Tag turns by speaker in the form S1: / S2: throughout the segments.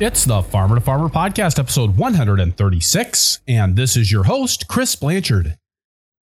S1: It's the Farmer to Farmer podcast, episode 136, and this is your host, Chris Blanchard.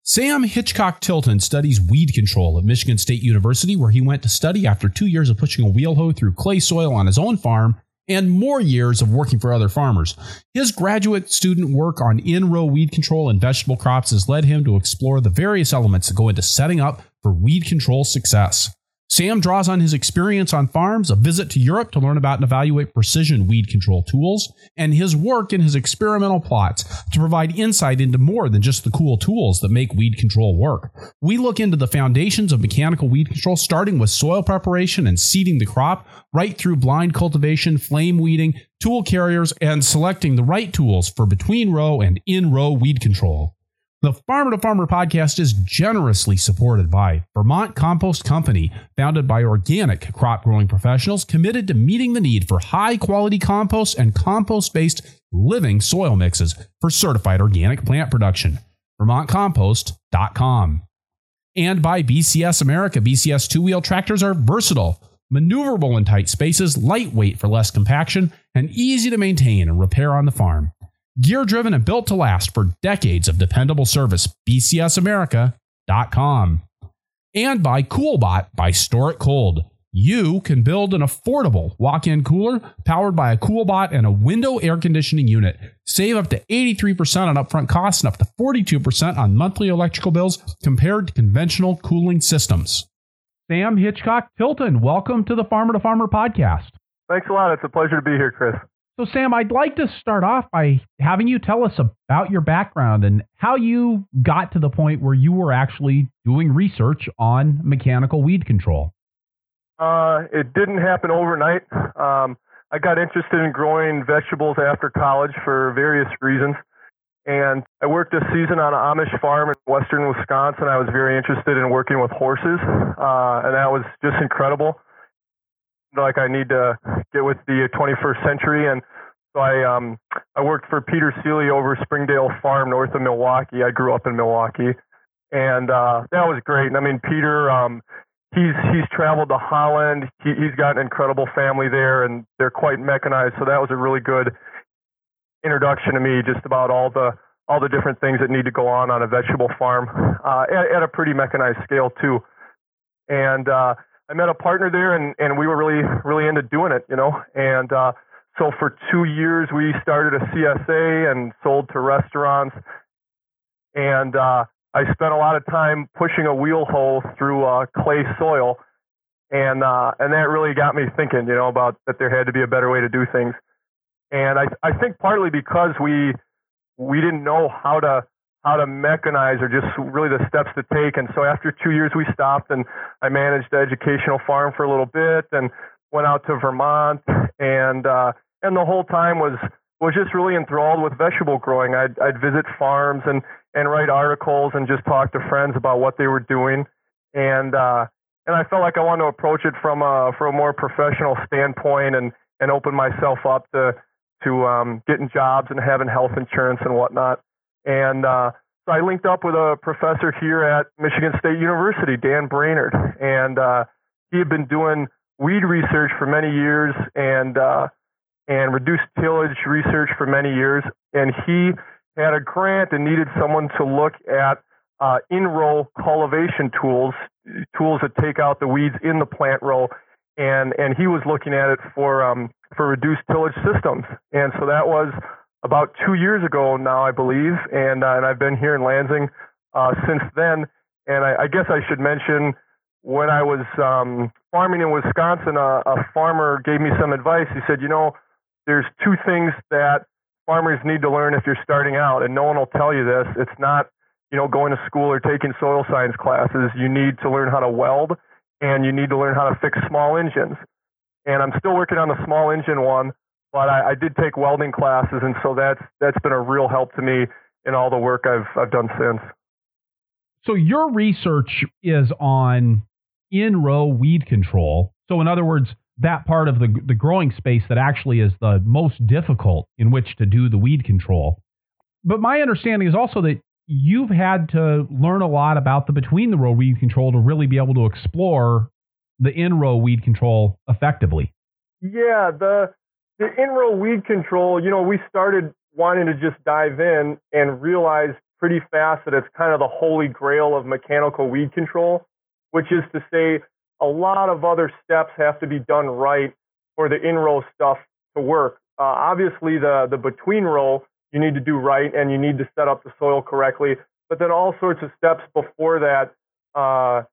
S1: Sam Hitchcock Tilton studies weed control at Michigan State University, where he went to study after two years of pushing a wheel hoe through clay soil on his own farm and more years of working for other farmers. His graduate student work on in row weed control and vegetable crops has led him to explore the various elements that go into setting up for weed control success. Sam draws on his experience on farms, a visit to Europe to learn about and evaluate precision weed control tools, and his work in his experimental plots to provide insight into more than just the cool tools that make weed control work. We look into the foundations of mechanical weed control, starting with soil preparation and seeding the crop, right through blind cultivation, flame weeding, tool carriers, and selecting the right tools for between row and in row weed control. The Farmer to Farmer podcast is generously supported by Vermont Compost Company, founded by organic crop growing professionals committed to meeting the need for high quality compost and compost based living soil mixes for certified organic plant production. VermontCompost.com. And by BCS America. BCS two wheel tractors are versatile, maneuverable in tight spaces, lightweight for less compaction, and easy to maintain and repair on the farm. Gear driven and built to last for decades of dependable service. BCSAmerica.com. And by Coolbot by Store It Cold. You can build an affordable walk in cooler powered by a Coolbot and a window air conditioning unit. Save up to 83% on upfront costs and up to 42% on monthly electrical bills compared to conventional cooling systems. Sam Hitchcock Tilton, welcome to the Farmer to Farmer podcast.
S2: Thanks a lot. It's a pleasure to be here, Chris.
S1: So, Sam, I'd like to start off by having you tell us about your background and how you got to the point where you were actually doing research on mechanical weed control.
S2: Uh, it didn't happen overnight. Um, I got interested in growing vegetables after college for various reasons. And I worked a season on an Amish farm in western Wisconsin. I was very interested in working with horses, uh, and that was just incredible like I need to get with the 21st century. And so I um I worked for Peter Seeley over Springdale Farm north of Milwaukee. I grew up in Milwaukee, and uh, that was great. And I mean Peter, um, he's he's traveled to Holland. He, he's got an incredible family there, and they're quite mechanized. So that was a really good introduction to me, just about all the all the different things that need to go on on a vegetable farm uh, at, at a pretty mechanized scale too. And uh, I met a partner there, and and we were really really into doing it, you know. And uh, so for two years, we started a CSA and sold to restaurants. And uh, I spent a lot of time pushing a wheel hoe through uh, clay soil, and uh, and that really got me thinking, you know, about that there had to be a better way to do things. And I I think partly because we we didn't know how to how to mechanize or just really the steps to take. And so after two years, we stopped and I managed the educational farm for a little bit and went out to Vermont and, uh, and the whole time was, was just really enthralled with vegetable growing. I'd, I'd visit farms and, and write articles and just talk to friends about what they were doing. And, uh, and I felt like I wanted to approach it from a, from a more professional standpoint and, and open myself up to, to, um, getting jobs and having health insurance and whatnot. And uh, so I linked up with a professor here at Michigan State University, Dan Brainard, and uh, he had been doing weed research for many years and uh, and reduced tillage research for many years. And he had a grant and needed someone to look at uh, in-row cultivation tools, tools that take out the weeds in the plant row. And and he was looking at it for um, for reduced tillage systems. And so that was about two years ago now, I believe, and uh, and I've been here in Lansing uh, since then. And I, I guess I should mention when I was um, farming in Wisconsin, a, a farmer gave me some advice. He said, you know, there's two things that farmers need to learn if you're starting out, and no one will tell you this. It's not, you know, going to school or taking soil science classes. You need to learn how to weld, and you need to learn how to fix small engines. And I'm still working on the small engine one, but I, I did take welding classes, and so that's that's been a real help to me in all the work I've I've done since.
S1: So your research is on in row weed control. So in other words, that part of the the growing space that actually is the most difficult in which to do the weed control. But my understanding is also that you've had to learn a lot about the between the row weed control to really be able to explore the in row weed control effectively.
S2: Yeah, the the in-row weed control, you know, we started wanting to just dive in and realize pretty fast that it's kind of the holy grail of mechanical weed control, which is to say a lot of other steps have to be done right for the in-row stuff to work. Uh, obviously, the, the between row you need to do right and you need to set up the soil correctly, but then all sorts of steps before that uh,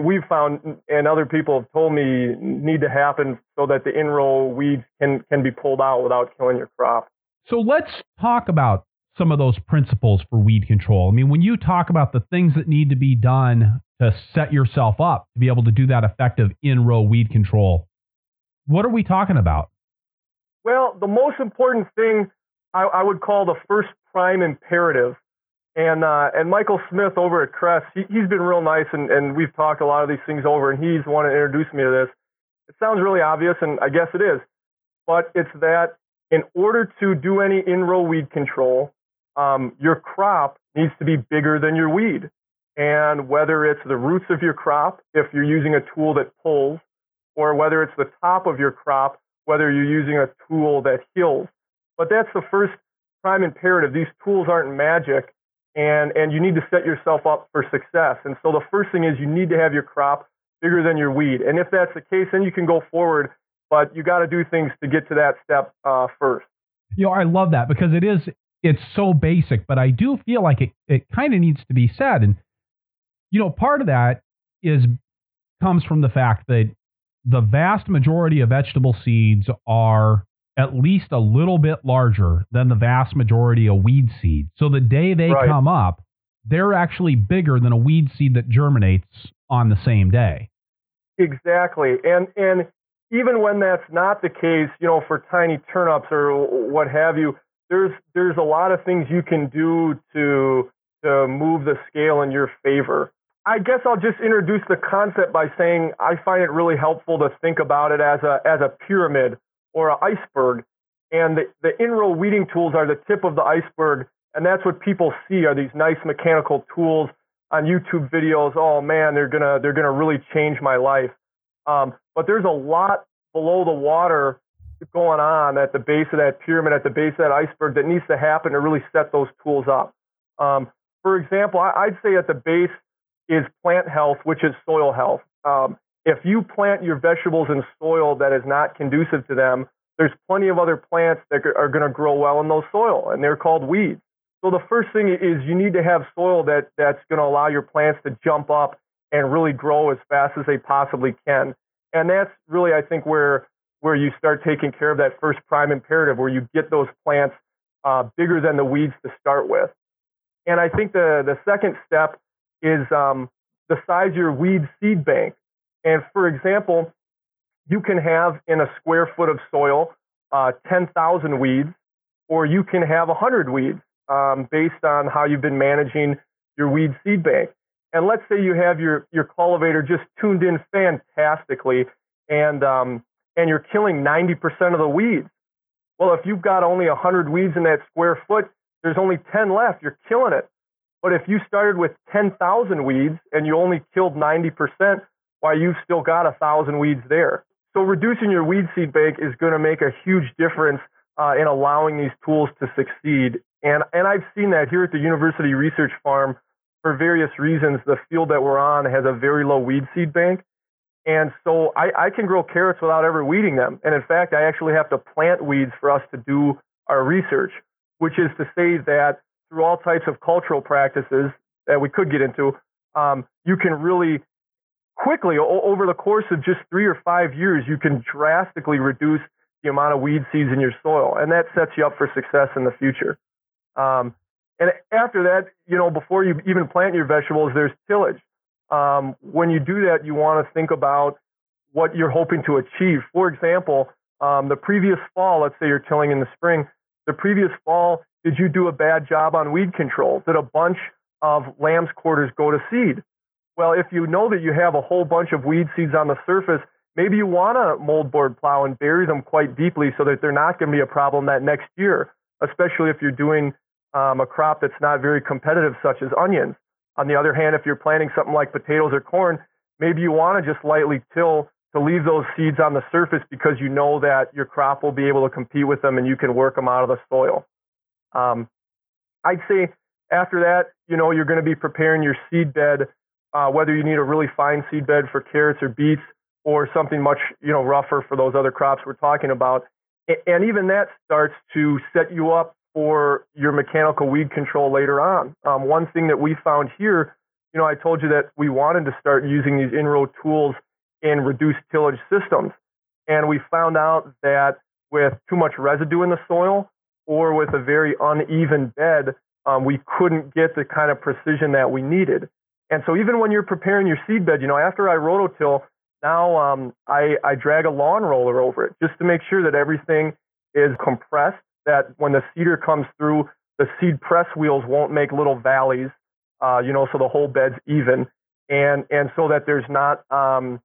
S2: we've found and other people have told me need to happen so that the in-row weeds can, can be pulled out without killing your crop.
S1: So let's talk about some of those principles for weed control. I mean, when you talk about the things that need to be done to set yourself up to be able to do that effective in-row weed control, what are we talking about?
S2: Well, the most important thing I, I would call the first prime imperative and uh, and Michael Smith over at Crest, he, has been real nice, and, and we've talked a lot of these things over, and he's wanted to introduce me to this. It sounds really obvious, and I guess it is, but it's that in order to do any in-row weed control, um, your crop needs to be bigger than your weed. And whether it's the roots of your crop, if you're using a tool that pulls, or whether it's the top of your crop, whether you're using a tool that heals. But that's the first prime imperative. These tools aren't magic and and you need to set yourself up for success. And so the first thing is you need to have your crop bigger than your weed. And if that's the case, then you can go forward. But you got to do things to get to that step uh, first.
S1: You know, I love that because it is it's so basic, but I do feel like it it kind of needs to be said. And you know, part of that is comes from the fact that the vast majority of vegetable seeds are at least a little bit larger than the vast majority of weed seeds. So the day they right. come up, they're actually bigger than a weed seed that germinates on the same day.
S2: Exactly. And and even when that's not the case, you know, for tiny turnips or what have you, there's there's a lot of things you can do to to move the scale in your favor. I guess I'll just introduce the concept by saying I find it really helpful to think about it as a as a pyramid or an iceberg. And the, the in-row weeding tools are the tip of the iceberg. And that's what people see are these nice mechanical tools on YouTube videos. Oh man, they're gonna they're gonna really change my life. Um, but there's a lot below the water going on at the base of that pyramid, at the base of that iceberg that needs to happen to really set those tools up. Um, for example, I, would say at the base is plant health, which is soil health. Um, if you plant your vegetables in soil that is not conducive to them, there's plenty of other plants that are going to grow well in those soil, and they're called weeds. So the first thing is you need to have soil that that's going to allow your plants to jump up and really grow as fast as they possibly can. And that's really, I think, where where you start taking care of that first prime imperative, where you get those plants uh, bigger than the weeds to start with. And I think the the second step is um, the size of your weed seed bank. And for example, you can have in a square foot of soil uh, 10,000 weeds, or you can have 100 weeds um, based on how you've been managing your weed seed bank. And let's say you have your, your cultivator just tuned in fantastically and, um, and you're killing 90% of the weeds. Well, if you've got only 100 weeds in that square foot, there's only 10 left. You're killing it. But if you started with 10,000 weeds and you only killed 90%, why you've still got a thousand weeds there. So reducing your weed seed bank is going to make a huge difference uh, in allowing these tools to succeed. And and I've seen that here at the University Research Farm for various reasons. The field that we're on has a very low weed seed bank. And so I, I can grow carrots without ever weeding them. And in fact, I actually have to plant weeds for us to do our research, which is to say that through all types of cultural practices that we could get into, um, you can really quickly over the course of just three or five years, you can drastically reduce the amount of weed seeds in your soil, and that sets you up for success in the future. Um, and after that, you know, before you even plant your vegetables, there's tillage. Um, when you do that, you want to think about what you're hoping to achieve. For example, um, the previous fall, let's say you're tilling in the spring, the previous fall, did you do a bad job on weed control? Did a bunch of lamb's quarters go to seed? Well, if you know that you have a whole bunch of weed seeds on the surface, maybe you want to moldboard plow and bury them quite deeply so that they're not going to be a problem that next year, especially if you're doing um, a crop that's not very competitive, such as onions. On the other hand, if you're planting something like potatoes or corn, maybe you want to just lightly till to leave those seeds on the surface because you know that your crop will be able to compete with them and you can work them out of the soil. Um, I'd say after that, you know, you're going to be preparing your seed bed, uh, whether you need a really fine seed bed for carrots or beets or something much, you know, rougher for those other crops we're talking about. And even that starts to set you up for your mechanical weed control later on. Um, one thing that we found here, you know, I told you that we wanted to start using these in-row tools in reduced tillage systems. And we found out that with too much residue in the soil or with a very uneven bed, um, we couldn't get the kind of precision that we needed. And so even when you're preparing your seed bed, you know, after I rototill, now um, I, I drag a lawn roller over it just to make sure that everything is compressed, that when the seeder comes through, the seed press wheels won't make little valleys, uh, you know, so the whole bed's even. And, and so that there's not um,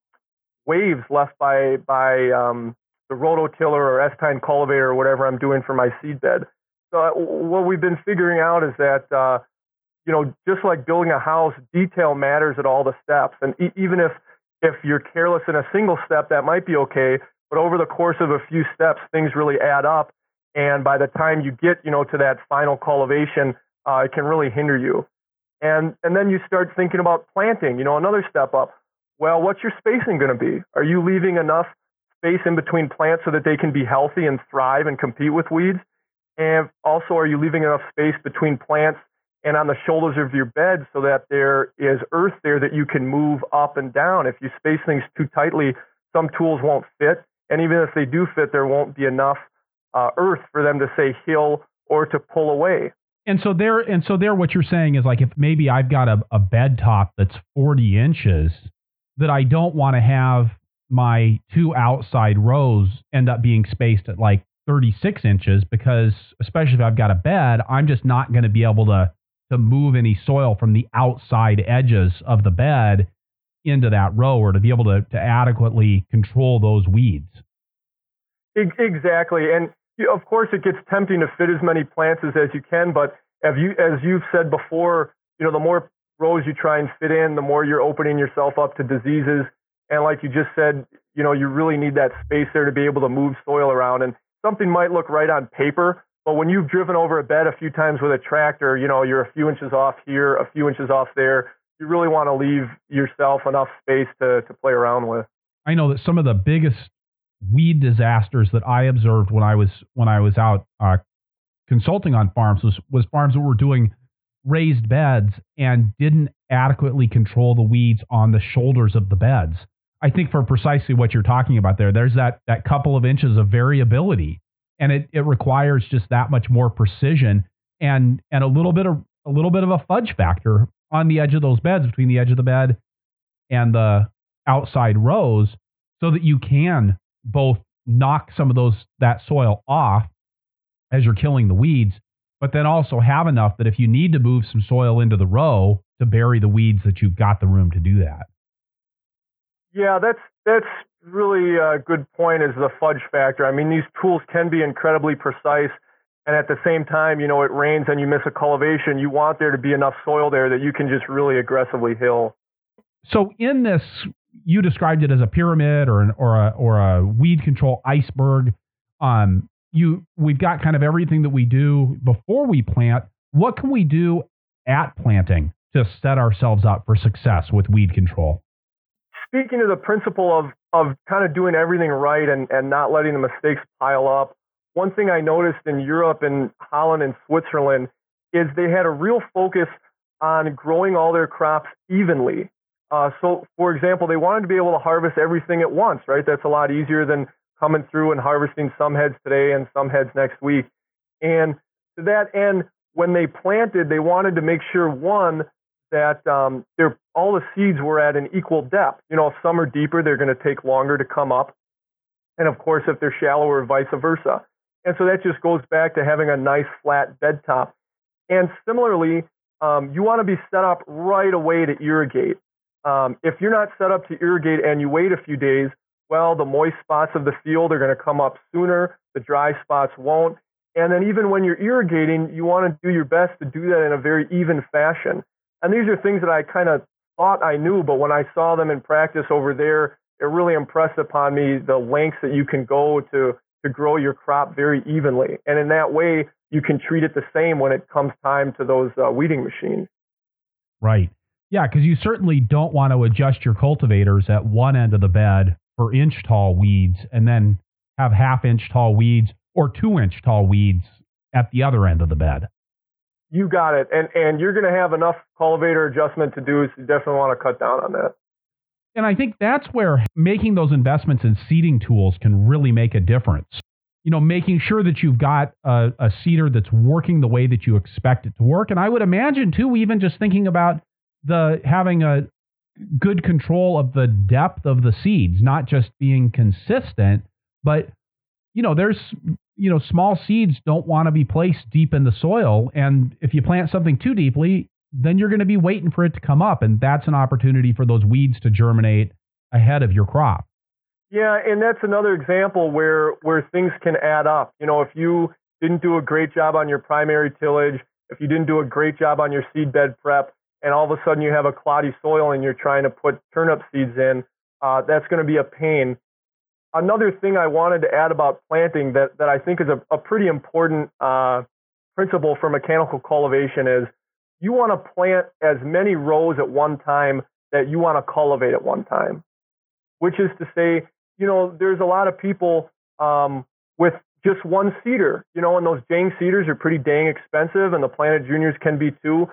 S2: waves left by, by um, the rototiller or S-tine cultivator or whatever I'm doing for my seed bed. So uh, what we've been figuring out is that, uh, you know, just like building a house, detail matters at all the steps. And e- even if if you're careless in a single step, that might be okay. But over the course of a few steps, things really add up. And by the time you get, you know, to that final cultivation, uh, it can really hinder you. And and then you start thinking about planting. You know, another step up. Well, what's your spacing going to be? Are you leaving enough space in between plants so that they can be healthy and thrive and compete with weeds? And also, are you leaving enough space between plants and on the shoulders of your bed so that there is earth there that you can move up and down? If you space things too tightly, some tools won't fit. And even if they do fit, there won't be enough uh, earth for them to say hill or to pull away.
S1: And so there, and so there, what you're saying is like if maybe I've got a, a bed top that's 40 inches, that I don't want to have my two outside rows end up being spaced at like 36 inches because especially if I've got a bed, I'm just not going to be able to to move any soil from the outside edges of the bed into that row or to be able to, to adequately control those weeds.
S2: Exactly. And of course it gets tempting to fit as many plants as, as you can, but as you as you've said before, you know, the more rows you try and fit in, the more you're opening yourself up to diseases. And like you just said, you know, you really need that space there to be able to move soil around. And something might look right on paper, but when you've driven over a bed a few times with a tractor, you know, you're a few inches off here, a few inches off there. You really want to leave yourself enough space to, to play around with.
S1: I know that some of the biggest weed disasters that I observed when I was when I was out uh, consulting on farms was was farms that were doing raised beds and didn't adequately control the weeds on the shoulders of the beds. I think for precisely what you're talking about there, there's that that couple of inches of variability, and it it requires just that much more precision and and a little bit of a little bit of a fudge factor on the edge of those beds between the edge of the bed and the outside rows, so that you can both knock some of those that soil off as you're killing the weeds, but then also have enough that if you need to move some soil into the row to bury the weeds, that you've got the room to do that.
S2: Yeah, that's that's really a good point. Is the fudge factor? I mean, these tools can be incredibly precise, and at the same time, you know, it rains and you miss a cultivation. You want there to be enough soil there that you can just really aggressively hill.
S1: So in this, you described it as a pyramid or an or a or a weed control iceberg. Um, you we've got kind of everything that we do before we plant. What can we do at planting to set ourselves up for success with weed control?
S2: speaking to the principle of of kind of doing everything right and, and not letting the mistakes pile up, one thing I noticed in Europe and Holland and Switzerland is they had a real focus on growing all their crops evenly. Uh, so, for example, they wanted to be able to harvest everything at once, right? That's a lot easier than coming through and harvesting some heads today and some heads next week. And to that end, when they planted, they wanted to make sure one, that um, all the seeds were at an equal depth. You know, if some are deeper, they're going to take longer to come up. And of course, if they're shallower, vice versa. And so that just goes back to having a nice flat bed top. And similarly, um, you want to be set up right away to irrigate. Um, if you're not set up to irrigate and you wait a few days, well, the moist spots of the field are going to come up sooner, the dry spots won't. And then even when you're irrigating, you want to do your best to do that in a very even fashion. And these are things that I kind of thought I knew, but when I saw them in practice over there it really impressed upon me the lengths that you can go to to grow your crop very evenly. And in that way, you can treat it the same when it comes time to those uh, weeding machines.
S1: Right. Yeah, because you certainly don't want to adjust your cultivators at one end of the bed for inch tall weeds and then have half inch tall weeds or two inch tall weeds at the other end of the bed.
S2: You got it. And and you're going to have enough cultivator adjustment to do, so you definitely want to cut down on that.
S1: And I think that's where making those investments in seeding tools can really make a difference. You know, making sure that you've got a, a seeder that's working the way that you expect it to work. And I would imagine too, even just thinking about the having a good control of the depth of the seeds, not just being consistent, but you know, there's you know, small seeds don't want to be placed deep in the soil. And if you plant something too deeply, then you're going to be waiting for it to come up. And that's an opportunity for those weeds to germinate ahead of your crop.
S2: Yeah, and that's another example where where things can add up. You know, if you didn't do a great job on your primary tillage, if you didn't do a great job on your seed bed prep, and all of a sudden you have a cloddy soil and you're trying to put turnip seeds in, uh, that's going to be a pain. Another thing I wanted to add about planting that, that I think is a, a pretty important uh, principle for mechanical cultivation is you want to plant as many rows at one time that you want to cultivate at one time, which is to say, you know, there's a lot of people um, with just one seeder, you know, and those Jang seeders are pretty dang expensive, and the Planet Juniors can be too.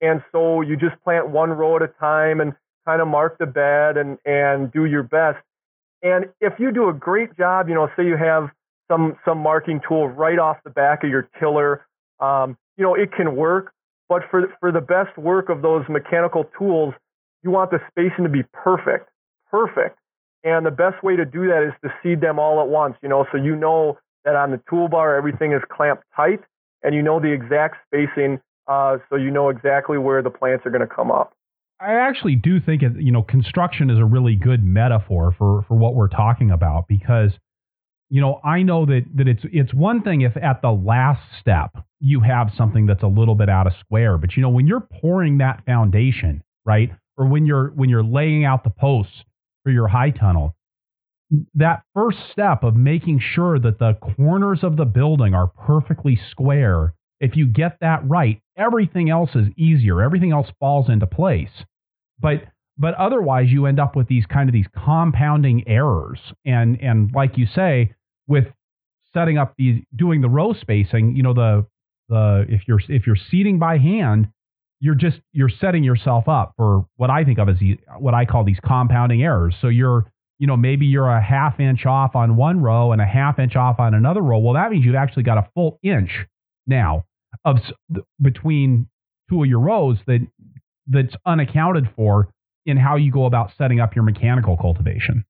S2: And so you just plant one row at a time and kind of mark the bed and and do your best. And if you do a great job, you know, say you have some some marking tool right off the back of your tiller, um, you know, it can work. But for for the best work of those mechanical tools, you want the spacing to be perfect, perfect. And the best way to do that is to seed them all at once, you know, so you know that on the toolbar everything is clamped tight and you know the exact spacing uh, so you know exactly where the plants are going to come up.
S1: I actually do think you know construction is a really good metaphor for for what we're talking about because you know, I know that that it's it's one thing if at the last step you have something that's a little bit out of square, but you know, when you're pouring that foundation, right? Or when you're when you're laying out the posts for your high tunnel, that first step of making sure that the corners of the building are perfectly square, if you get that right, everything else is easier. Everything else falls into place. But but otherwise you end up with these kind of these compounding errors. And and like you say, with setting up the doing the row spacing, you know, the the if you're if you're seeding by hand, you're just you're setting yourself up for what I think of as the, what I call these compounding errors. So you're you know maybe you're a half inch off on one row and a half inch off on another row. Well, that means you've actually got a full inch now of between two of your rows that that's unaccounted for in how you go about setting up your mechanical cultivation.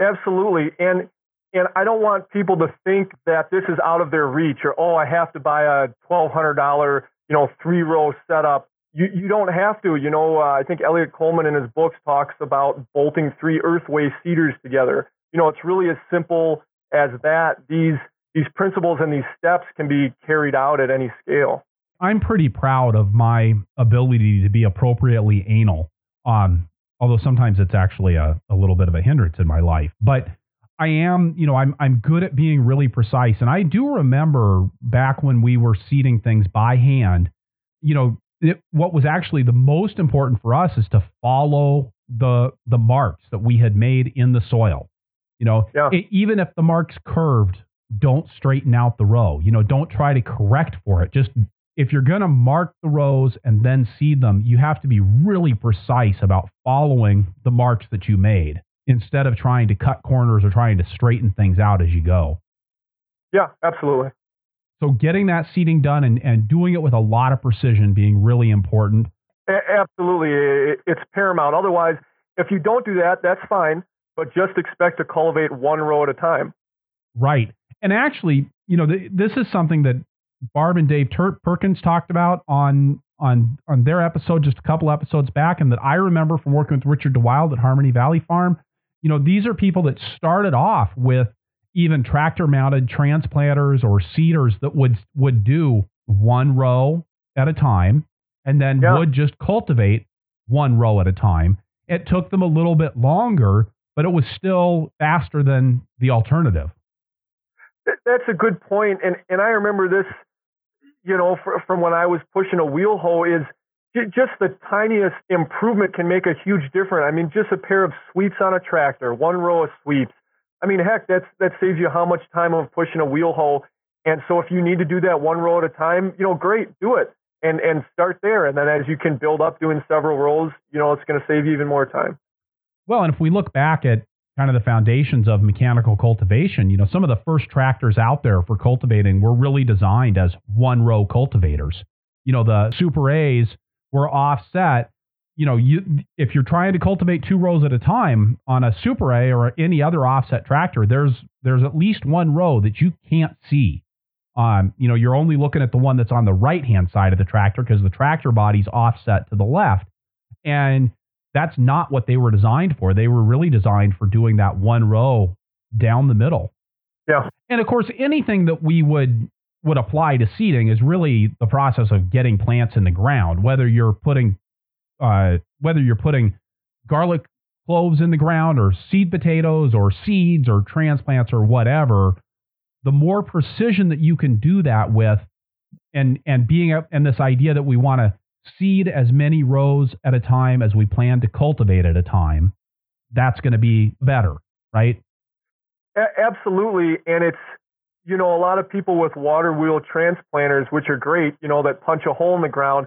S2: Absolutely, and and I don't want people to think that this is out of their reach or oh I have to buy a twelve hundred dollar you know three row setup. You you don't have to. You know uh, I think Eliot Coleman in his books talks about bolting three earthway seeders together. You know it's really as simple as that. These these principles and these steps can be carried out at any scale.
S1: I'm pretty proud of my ability to be appropriately anal on although sometimes it's actually a, a little bit of a hindrance in my life. But I am, you know, I'm I'm good at being really precise. And I do remember back when we were seeding things by hand, you know, it, what was actually the most important for us is to follow the the marks that we had made in the soil. You know, yeah. it, even if the marks curved, don't straighten out the row. You know, don't try to correct for it. Just if you're going to mark the rows and then seed them, you have to be really precise about following the marks that you made instead of trying to cut corners or trying to straighten things out as you go.
S2: Yeah, absolutely.
S1: So getting that seeding done and, and doing it with a lot of precision being really important.
S2: A- absolutely. It's paramount. Otherwise, if you don't do that, that's fine, but just expect to cultivate one row at a time.
S1: Right. And actually, you know, th- this is something that Barb and Dave Tur- Perkins talked about on on on their episode just a couple episodes back, and that I remember from working with Richard de Wilde at Harmony Valley Farm you know, these are people that started off with even tractor mounted transplanters or seeders that would would do one row at a time and then yeah. would just cultivate one row at a time. It took them a little bit longer, but it was still faster than the alternative.
S2: That's a good point, and and I remember this, you know, from when I was pushing a wheel hoe is just the tiniest improvement can make a huge difference. I mean, just a pair of sweeps on a tractor, one row of sweeps. I mean, heck, that's that saves you how much time of pushing a wheel hoe. And so if you need to do that one row at a time, you know, great, do it and and start there. And then as you can build up doing several rows, you know, it's going to save you even more time.
S1: Well, and if we look back at kind of the foundations of mechanical cultivation, you know, some of the first tractors out there for cultivating were really designed as one row cultivators. You know, the Super A's were offset. You know, you if you're trying to cultivate two rows at a time on a Super A or any other offset tractor, there's there's at least one row that you can't see. Um, you know, you're only looking at the one that's on the right hand side of the tractor because the tractor body's offset to the left. And that's not what they were designed for. They were really designed for doing that one row down the middle.
S2: Yeah.
S1: And of course, anything that we would would apply to seeding is really the process of getting plants in the ground. Whether you're putting uh, whether you're putting garlic cloves in the ground or seed potatoes or seeds or transplants or whatever, the more precision that you can do that with, and and being and this idea that we want to seed as many rows at a time as we plan to cultivate at a time, that's going to be better, right?
S2: A- absolutely, and it's you know a lot of people with water wheel transplanters, which are great, you know, that punch a hole in the ground.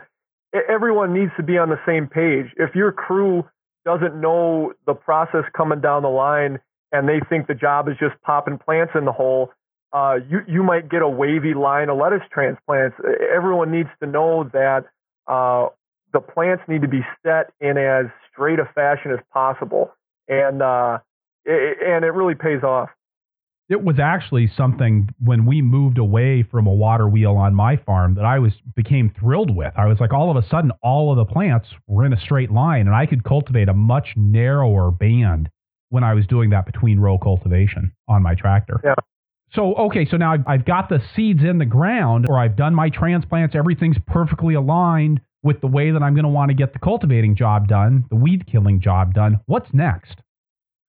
S2: Everyone needs to be on the same page. If your crew doesn't know the process coming down the line and they think the job is just popping plants in the hole, uh, you you might get a wavy line of lettuce transplants. Everyone needs to know that uh, the plants need to be set in as straight a fashion as possible, and uh, it, and it really pays off.
S1: It was actually something when we moved away from a water wheel on my farm that I was became thrilled with. I was like, all of a sudden, all of the plants were in a straight line, and I could cultivate a much narrower band when I was doing that between row cultivation on my tractor.
S2: Yeah.
S1: So, okay, so now I've got the seeds in the ground, or I've done my transplants, everything's perfectly aligned with the way that I'm going to want to get the cultivating job done, the weed killing job done. What's next?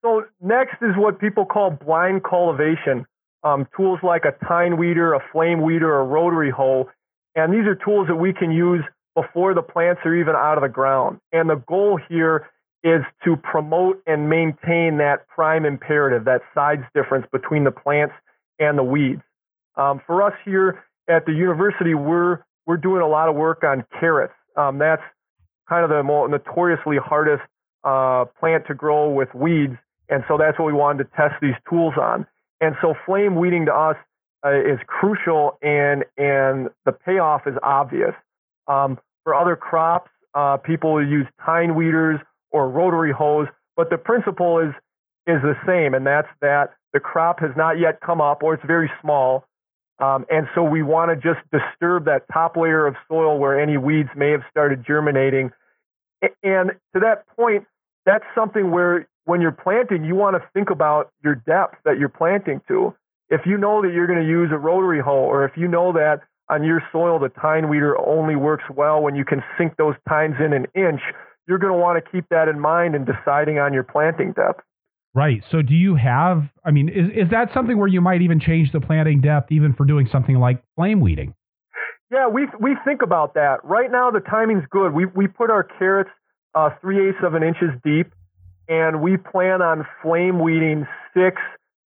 S2: So, next is what people call blind cultivation. Um, tools like a tine weeder, a flame weeder, a rotary hoe. And these are tools that we can use before the plants are even out of the ground. And the goal here is to promote and maintain that prime imperative, that size difference between the plants and the weeds. Um, for us here at the university, we're we're doing a lot of work on carrots. Um, that's kind of the more notoriously hardest uh, plant to grow with weeds, and so that's what we wanted to test these tools on. And so flame weeding to us uh, is crucial, and and the payoff is obvious. Um, for other crops, uh, people use tine weeders or rotary hoes, but the principle is is the same, and that's that the crop has not yet come up or it's very small. Um, and so we want to just disturb that top layer of soil where any weeds may have started germinating. And to that point, that's something where when you're planting, you want to think about your depth that you're planting to. If you know that you're going to use a rotary hoe, or if you know that on your soil the tine weeder only works well when you can sink those tines in an inch, you're going to want to keep that in mind in deciding on your planting depth.
S1: Right. So do you have I mean, is is that something where you might even change the planting depth even for doing something like flame weeding?
S2: Yeah, we we think about that. Right now the timing's good. We we put our carrots uh, three eighths of an inches deep, and we plan on flame weeding six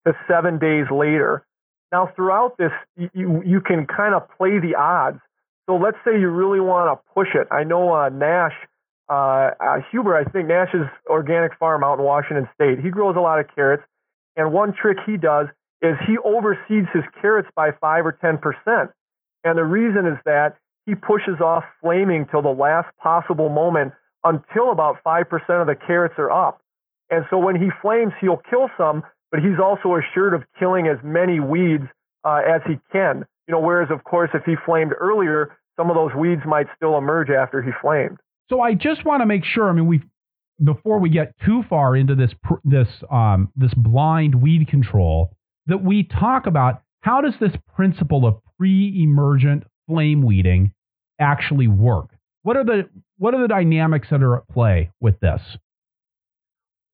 S2: to seven days later. Now throughout this, you you can kind of play the odds. So let's say you really want to push it. I know uh, Nash uh, uh, Huber, I think Nash's organic farm out in Washington State, he grows a lot of carrots. And one trick he does is he overseeds his carrots by five or ten percent. And the reason is that he pushes off flaming till the last possible moment until about five percent of the carrots are up. And so when he flames, he'll kill some, but he's also assured of killing as many weeds uh, as he can. You know, whereas of course if he flamed earlier, some of those weeds might still emerge after he flamed.
S1: So I just want to make sure. I mean, we before we get too far into this this um, this blind weed control, that we talk about how does this principle of pre-emergent flame weeding actually work? What are the what are the dynamics that are at play with this?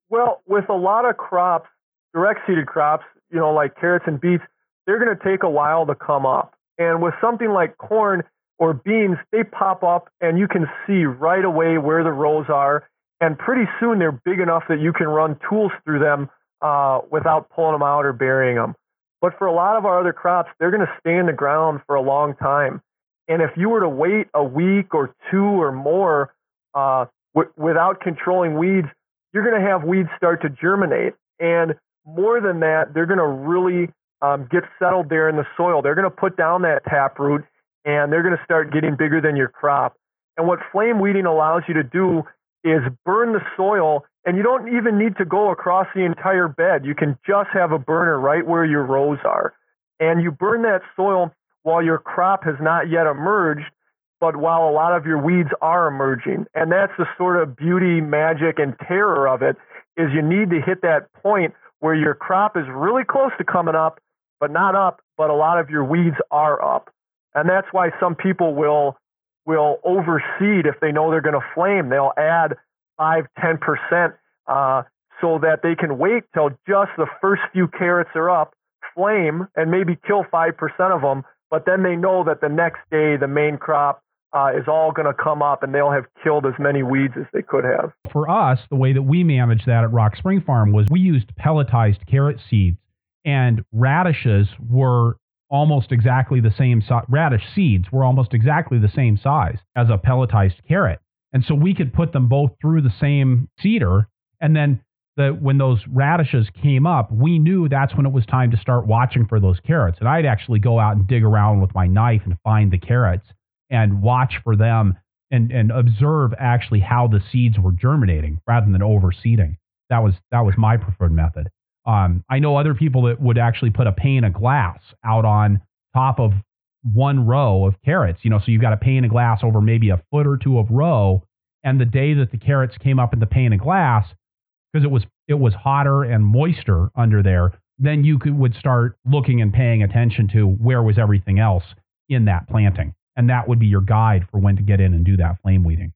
S2: Well, with a lot of crops, direct seeded crops, you know, like carrots and beets, they're going to take a while to come up. And with something like corn or beans, they pop up and you can see right away where the rows are. And pretty soon they're big enough that you can run tools through them uh, without pulling them out or burying them. But for a lot of our other crops, they're going to stay in the ground for a long time. And if you were to wait a week or two or more uh, w- without controlling weeds, you're going to have weeds start to germinate. And more than that, they're going to really um, get settled there in the soil. They're going to put down that taproot and they're going to start getting bigger than your crop. And what flame weeding allows you to do is burn the soil, and you don't even need to go across the entire bed. You can just have a burner right where your rows are. And you burn that soil while your crop has not yet emerged, but while a lot of your weeds are emerging. And that's the sort of beauty, magic, and terror of it is you need to hit that point where your crop is really close to coming up, but not up, but a lot of your weeds are up. And that's why some people will will overseed if they know they're going to flame. They'll add five, ten percent, uh, so that they can wait till just the first few carrots are up, flame, and maybe kill five percent of them. But then they know that the next day the main crop uh, is all going to come up, and they'll have killed as many weeds as they could have.
S1: For us, the way that we managed that at Rock Spring Farm was we used pelletized carrot seeds, and radishes were almost exactly the same size. Radish seeds were almost exactly the same size as a pelletized carrot. And so we could put them both through the same seeder. And then the, when those radishes came up, we knew that's when it was time to start watching for those carrots. And I'd actually go out and dig around with my knife and find the carrots and watch for them and, and observe actually how the seeds were germinating rather than overseeding. That was that was my preferred method. Um, I know other people that would actually put a pane of glass out on top of one row of carrots. You know, so you've got a pane of glass over maybe a foot or two of row, and the day that the carrots came up in the pane of glass, because it was it was hotter and moister under there, then you could would start looking and paying attention to where was everything else in that planting, and that would be your guide for when to get in and do that flame weeding.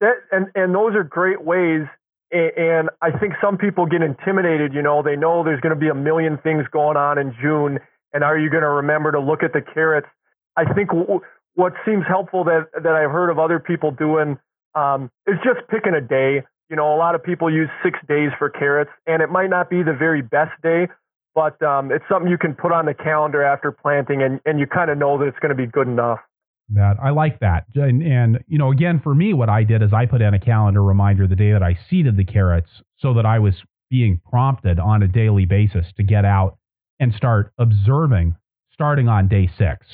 S2: That and and those are great ways and I think some people get intimidated. You know, they know there's going to be a million things going on in June, and are you going to remember to look at the carrots? I think w- what seems helpful that that I've heard of other people doing um, is just picking a day. You know, a lot of people use six days for carrots, and it might not be the very best day, but um, it's something you can put on the calendar after planting, and, and you kind of know that it's going to be good enough
S1: that. I like that. And, and, you know, again, for me, what I did is I put in a calendar reminder the day that I seeded the carrots so that I was being prompted on a daily basis to get out and start observing starting on day six.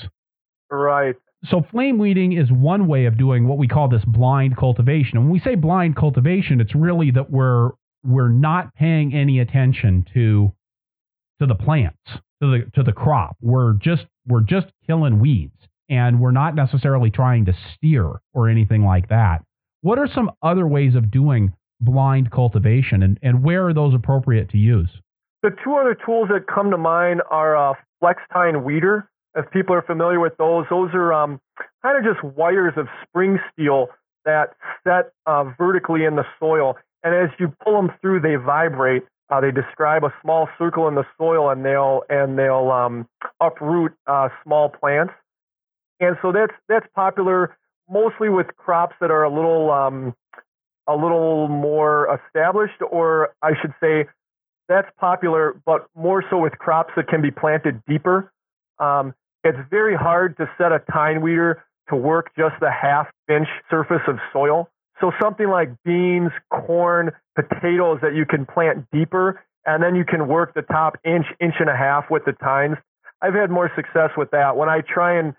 S2: Right.
S1: So, flame weeding is one way of doing what we call this blind cultivation. And when we say blind cultivation, it's really that we're we're not paying any attention to to the plants, to the to the crop. We're just we're just killing weeds and we're not necessarily trying to steer or anything like that. What are some other ways of doing blind cultivation and, and where are those appropriate to use?
S2: The two other tools that come to mind are uh, flex tine weeder. If people are familiar with those, those are um, kind of just wires of spring steel that set uh, vertically in the soil. And as you pull them through, they vibrate. Uh, they describe a small circle in the soil, and they'll and they'll um, uproot uh, small plants and so that's that's popular mostly with crops that are a little um, a little more established, or I should say, that's popular, but more so with crops that can be planted deeper. Um, it's very hard to set a tine weeder to work just the half inch surface of soil. So something like beans, corn, potatoes that you can plant deeper, and then you can work the top inch, inch and a half with the tines. I've had more success with that. When I try and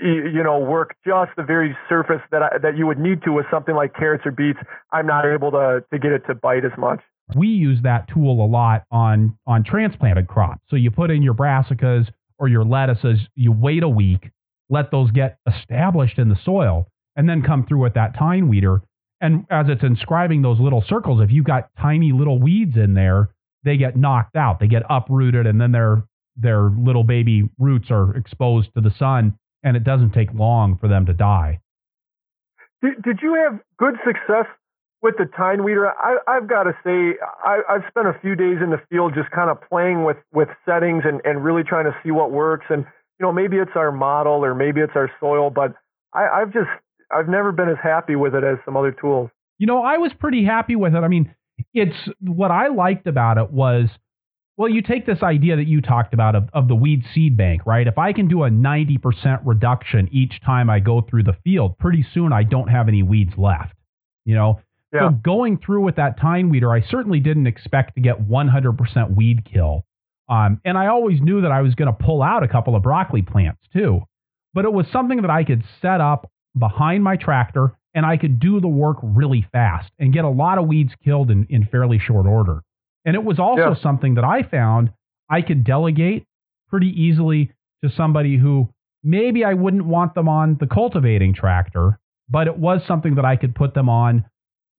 S2: you know, work just the very surface that I, that you would need to with something like carrots or beets. I'm not able to to get it to bite as much.
S1: We use that tool a lot on on transplanted crops. So you put in your brassicas or your lettuces, you wait a week, let those get established in the soil, and then come through with that tine weeder. And as it's inscribing those little circles, if you've got tiny little weeds in there, they get knocked out. They get uprooted, and then their their little baby roots are exposed to the sun and it doesn't take long for them to die.
S2: Did, did you have good success with the tine weeder, I, I've got to say I, I've spent a few days in the field just kind of playing with with settings and and really trying to see what works. And you know, maybe it's our model or maybe it's our soil, but I, I've just I've never been as happy with it as some other tools.
S1: You know, I was pretty happy with it. I mean, it's what I liked about it was well, you take this idea that you talked about of, of the weed seed bank, right? If I can do a 90% reduction each time I go through the field, pretty soon I don't have any weeds left. You know, yeah. So going through with that tine weeder, I certainly didn't expect to get 100% weed kill. Um, and I always knew that I was going to pull out a couple of broccoli plants too. But it was something that I could set up behind my tractor and I could do the work really fast and get a lot of weeds killed in, in fairly short order. And it was also yeah. something that I found I could delegate pretty easily to somebody who maybe I wouldn't want them on the cultivating tractor, but it was something that I could put them on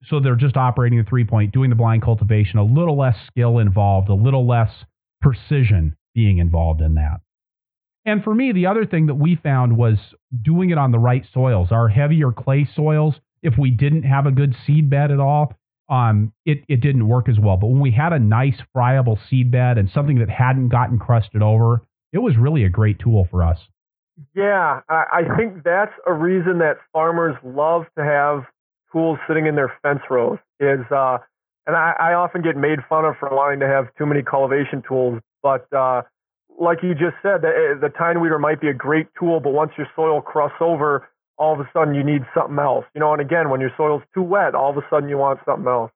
S1: so they're just operating the three point, doing the blind cultivation, a little less skill involved, a little less precision being involved in that. And for me, the other thing that we found was doing it on the right soils. Our heavier clay soils, if we didn't have a good seed bed at all, um, it, it didn't work as well. But when we had a nice friable seed bed and something that hadn't gotten crusted over, it was really a great tool for us.
S2: Yeah, I think that's a reason that farmers love to have tools sitting in their fence rows is, uh, and I, I often get made fun of for wanting to have too many cultivation tools, but uh, like you just said, the, the tine weeder might be a great tool, but once your soil crosses over, all of a sudden you need something else. You know, and again, when your soil's too wet, all of a sudden you want something else.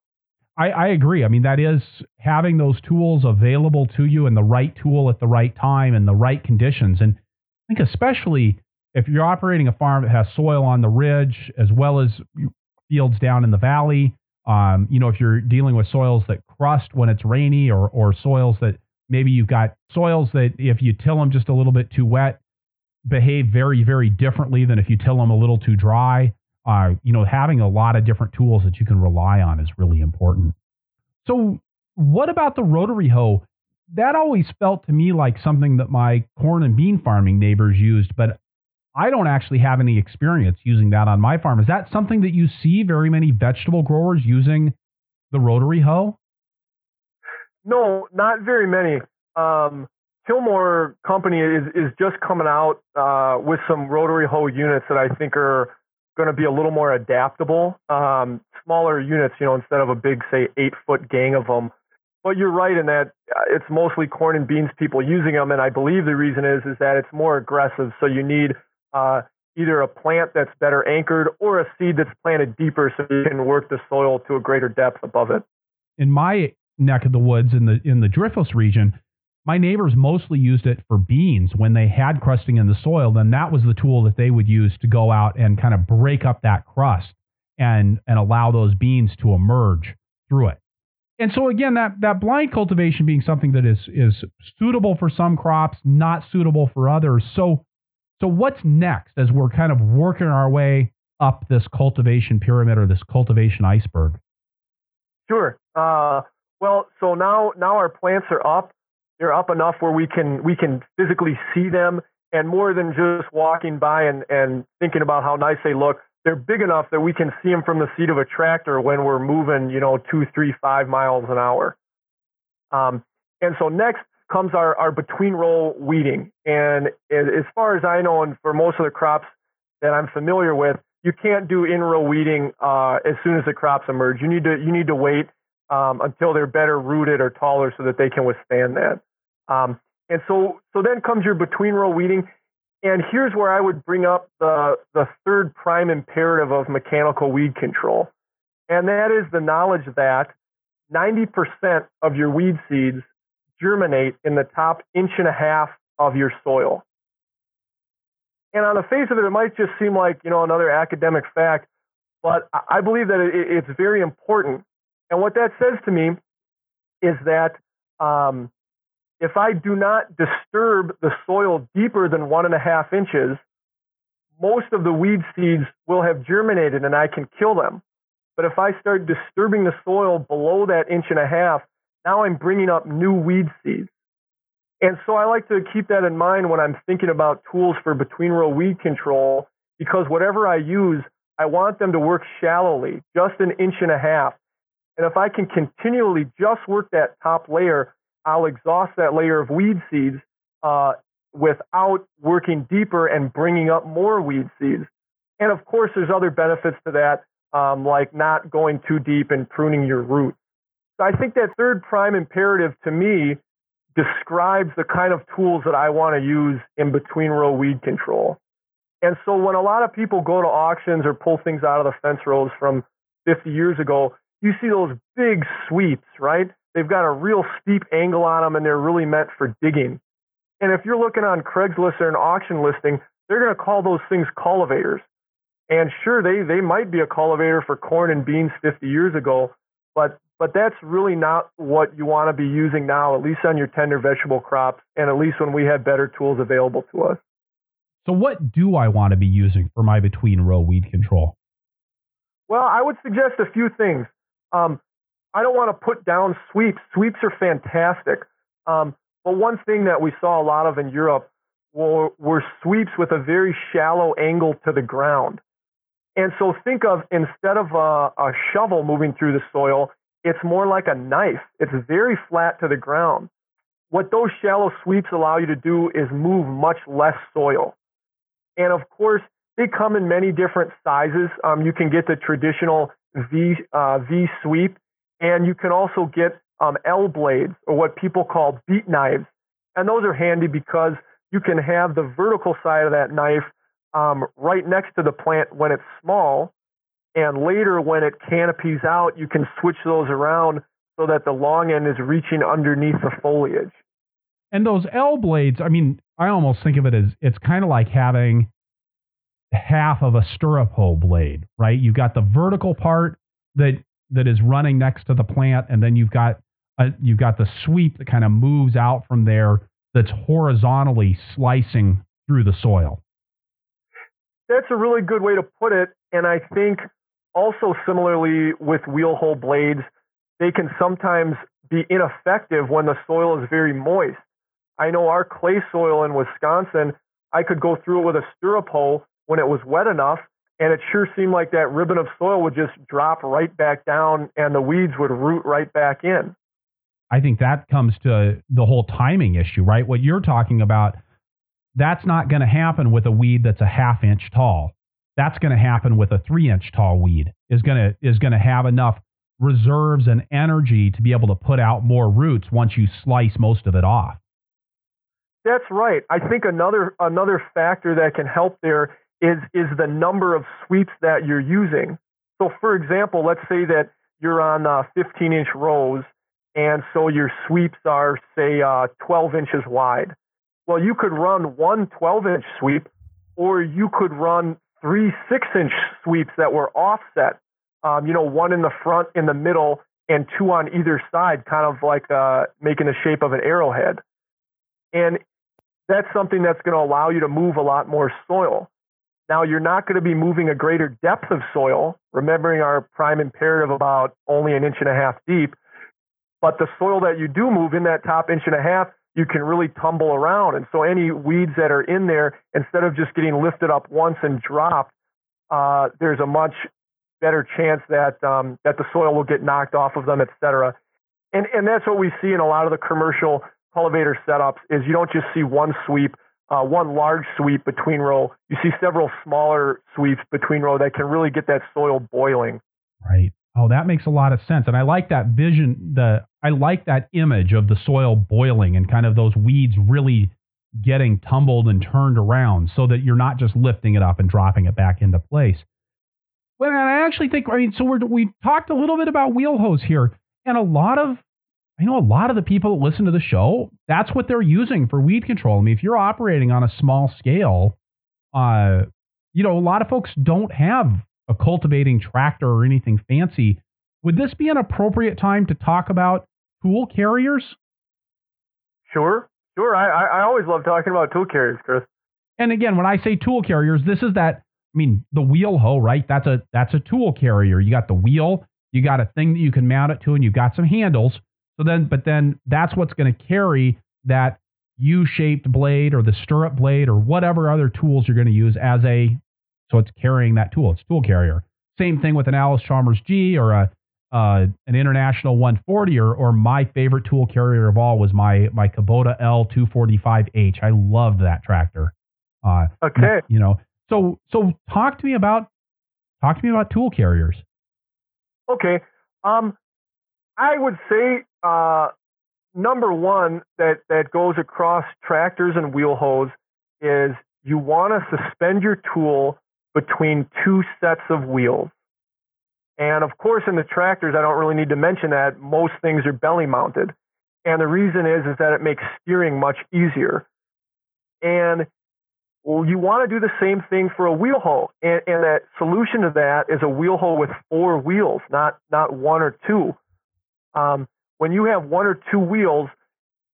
S1: I, I agree. I mean, that is having those tools available to you and the right tool at the right time and the right conditions. And I think especially if you're operating a farm that has soil on the ridge as well as fields down in the valley. Um, you know, if you're dealing with soils that crust when it's rainy or, or soils that maybe you've got soils that if you till them just a little bit too wet, behave very, very differently than if you till them a little too dry. Uh, you know, having a lot of different tools that you can rely on is really important. So, what about the rotary hoe? That always felt to me like something that my corn and bean farming neighbors used, but I don't actually have any experience using that on my farm. Is that something that you see very many vegetable growers using the rotary hoe?
S2: No, not very many. Um, Kilmore Company is, is just coming out uh, with some rotary hoe units that I think are going to be a little more adaptable. Um, smaller units, you know, instead of a big, say, eight foot gang of them. But you're right in that uh, it's mostly corn and beans people using them, and I believe the reason is is that it's more aggressive. So you need uh, either a plant that's better anchored or a seed that's planted deeper so you can work the soil to a greater depth above it.
S1: In my neck of the woods in the in the Driftless region, my neighbors mostly used it for beans when they had crusting in the soil. Then that was the tool that they would use to go out and kind of break up that crust and and allow those beans to emerge through it. And so again, that that blind cultivation being something that is is suitable for some crops, not suitable for others. So so, what's next as we're kind of working our way up this cultivation pyramid or this cultivation iceberg?
S2: Sure. Uh, well, so now now our plants are up. They're up enough where we can we can physically see them, and more than just walking by and and thinking about how nice they look. They're big enough that we can see them from the seat of a tractor when we're moving, you know, two, three, five miles an hour. Um, and so next, comes our, our between row weeding. And as far as I know, and for most of the crops that I'm familiar with, you can't do in row weeding uh, as soon as the crops emerge. You need to you need to wait um, until they're better rooted or taller so that they can withstand that. Um, and so so then comes your between row weeding. And here's where I would bring up the the third prime imperative of mechanical weed control, and that is the knowledge that 90% of your weed seeds germinate in the top inch and a half of your soil. And on the face of it, it might just seem like, you know, another academic fact, but I believe that it's very important. And what that says to me is that um, if I do not disturb the soil deeper than one and a half inches, most of the weed seeds will have germinated and I can kill them. But if I start disturbing the soil below that inch and a half, now I'm bringing up new weed seeds. And so I like to keep that in mind when I'm thinking about tools for between row weed control because whatever I use, I want them to work shallowly, just an inch and a half. And if I can continually just work that top layer, I'll exhaust that layer of weed seeds uh, without working deeper and bringing up more weed seeds. And of course, there's other benefits to that, um, like not going too deep and pruning your roots. So I think that third prime imperative to me describes the kind of tools that I want to use in between row weed control. And so when a lot of people go to auctions or pull things out of the fence rows from 50 years ago, you see those big sweeps, right? They've got a real steep angle on them and they're really meant for digging. And if you're looking on Craigslist or an auction listing, they're going to call those things cultivators. And sure, they, they might be a cultivator for corn and beans 50 years ago, but but that's really not what you want to be using now, at least on your tender vegetable crops, and at least when we have better tools available to us.
S1: So, what do I want to be using for my between row weed control?
S2: Well, I would suggest a few things. Um, I don't want to put down sweeps. Sweeps are fantastic. Um, but one thing that we saw a lot of in Europe were, were sweeps with a very shallow angle to the ground. And so think of instead of a, a shovel moving through the soil, it's more like a knife. It's very flat to the ground. What those shallow sweeps allow you to do is move much less soil. And of course, they come in many different sizes. Um, you can get the traditional V, uh, V sweep, and you can also get um, L blades, or what people call beet knives. And those are handy because you can have the vertical side of that knife um, right next to the plant when it's small, and later, when it canopies out, you can switch those around so that the long end is reaching underneath the foliage.
S1: And those L blades, I mean, I almost think of it as it's kind of like having half of a stirrup hoe blade, right? You've got the vertical part that that is running next to the plant, and then you've got a, you've got the sweep that kind of moves out from there that's horizontally slicing through the soil.
S2: That's a really good way to put it, and I think also, similarly with wheel hoe blades, they can sometimes be ineffective when the soil is very moist. I know our clay soil in Wisconsin, I could go through it with a stirrup hoe when it was wet enough, and it sure seemed like that ribbon of soil would just drop right back down and the weeds would root right back in.
S1: I think that comes to the whole timing issue, right? What you're talking about, that's not going to happen with a weed that's a half inch tall that's going to happen with a three inch tall weed is going to is going to have enough reserves and energy to be able to put out more roots once you slice most of it off.
S2: That's right. I think another another factor that can help there is is the number of sweeps that you're using. So, for example, let's say that you're on uh, 15 inch rows, and so your sweeps are say uh, 12 inches wide. Well, you could run one 12 inch sweep, or you could run three six inch sweeps that were offset. Um, you know, one in the front, in the middle, and two on either side, kind of like uh, making the shape of an arrowhead. And that's something that's going to allow you to move a lot more soil. Now, you're not going to be moving a greater depth of soil, remembering our prime imperative about only an inch and a half deep. But the soil that you do move in that top inch and a half you can really tumble around. And so any weeds that are in there, instead of just getting lifted up once and dropped, uh, there's a much better chance that um, that the soil will get knocked off of them, et cetera. And and that's what we see in a lot of the commercial cultivator setups is you don't just see one sweep, uh, one large sweep between row. You see several smaller sweeps between row that can really get that soil boiling.
S1: Right. Oh, that makes a lot of sense. And I like that vision, the I like that image of the soil boiling and kind of those weeds really getting tumbled and turned around so that you're not just lifting it up and dropping it back into place. Well, and I actually think, I mean, so we're, we talked a little bit about wheel hose here, and a lot of, I know a lot of the people that listen to the show, that's what they're using for weed control. I mean, if you're operating on a small scale, uh, you know, a lot of folks don't have a cultivating tractor or anything fancy. Would this be an appropriate time to talk about tool carriers?
S2: Sure, sure. I, I always love talking about tool carriers, Chris.
S1: And again, when I say tool carriers, this is that. I mean, the wheel hoe, right? That's a that's a tool carrier. You got the wheel, you got a thing that you can mount it to, and you've got some handles. So then, but then that's what's going to carry that U-shaped blade or the stirrup blade or whatever other tools you're going to use as a So it's carrying that tool. It's tool carrier. Same thing with an Allis-Chalmers G or a uh, an International 140 or, or my favorite tool carrier of all was my my Kubota L245H. I loved that tractor.
S2: Uh, okay.
S1: You know, so so talk to me about talk to me about tool carriers.
S2: Okay. Um, I would say uh, number one that that goes across tractors and wheel hose is you want to suspend your tool between two sets of wheels. And of course, in the tractors, I don't really need to mention that most things are belly mounted. And the reason is, is that it makes steering much easier. And well, you want to do the same thing for a wheel hoe. And, and that solution to that is a wheel hoe with four wheels, not, not one or two. Um, when you have one or two wheels,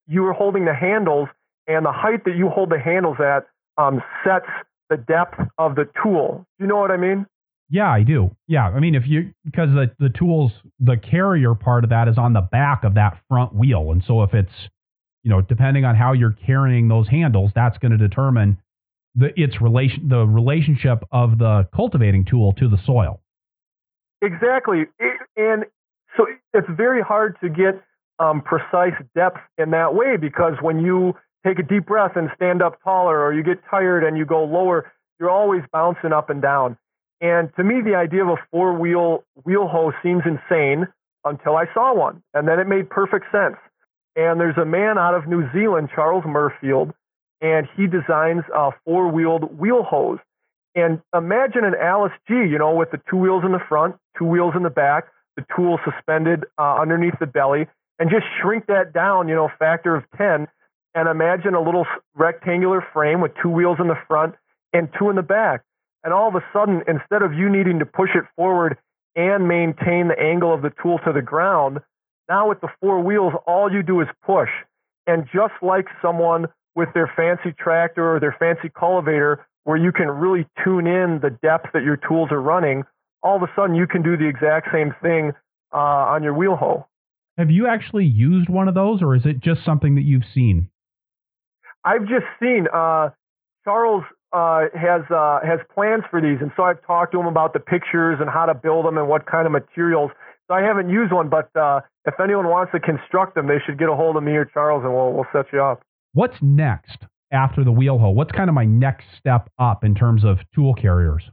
S2: you are holding the handles, and the height that you hold the handles at um, sets the depth of the tool. Do you know what I mean?
S1: Yeah, I do. Yeah, I mean, if you because the the tools, the carrier part of that is on the back of that front wheel, and so if it's, you know, depending on how you're carrying those handles, that's going to determine the its relation the relationship of the cultivating tool to the soil.
S2: Exactly, and so it's very hard to get um, precise depth in that way because when you take a deep breath and stand up taller, or you get tired and you go lower, you're always bouncing up and down. And to me, the idea of a four wheel wheel hoe seems insane until I saw one. And then it made perfect sense. And there's a man out of New Zealand, Charles Murfield, and he designs a four wheeled wheel hose. And imagine an Allis G, you know, with the two wheels in the front, two wheels in the back, the tool suspended uh, underneath the belly, and just shrink that down, you know, factor of 10. And imagine a little rectangular frame with two wheels in the front and two in the back. And all of a sudden, instead of you needing to push it forward and maintain the angle of the tool to the ground, now with the four wheels, all you do is push. And just like someone with their fancy tractor or their fancy cultivator, where you can really tune in the depth that your tools are running, all of a sudden you can do the exact same thing uh, on your wheel hoe.
S1: Have you actually used one of those, or is it just something that you've seen?
S2: I've just seen. Uh, Charles uh, has uh, has plans for these, and so I've talked to him about the pictures and how to build them and what kind of materials. So I haven't used one, but uh, if anyone wants to construct them, they should get a hold of me or Charles, and we'll we'll set you up.
S1: What's next after the wheel hoe? What's kind of my next step up in terms of tool carriers?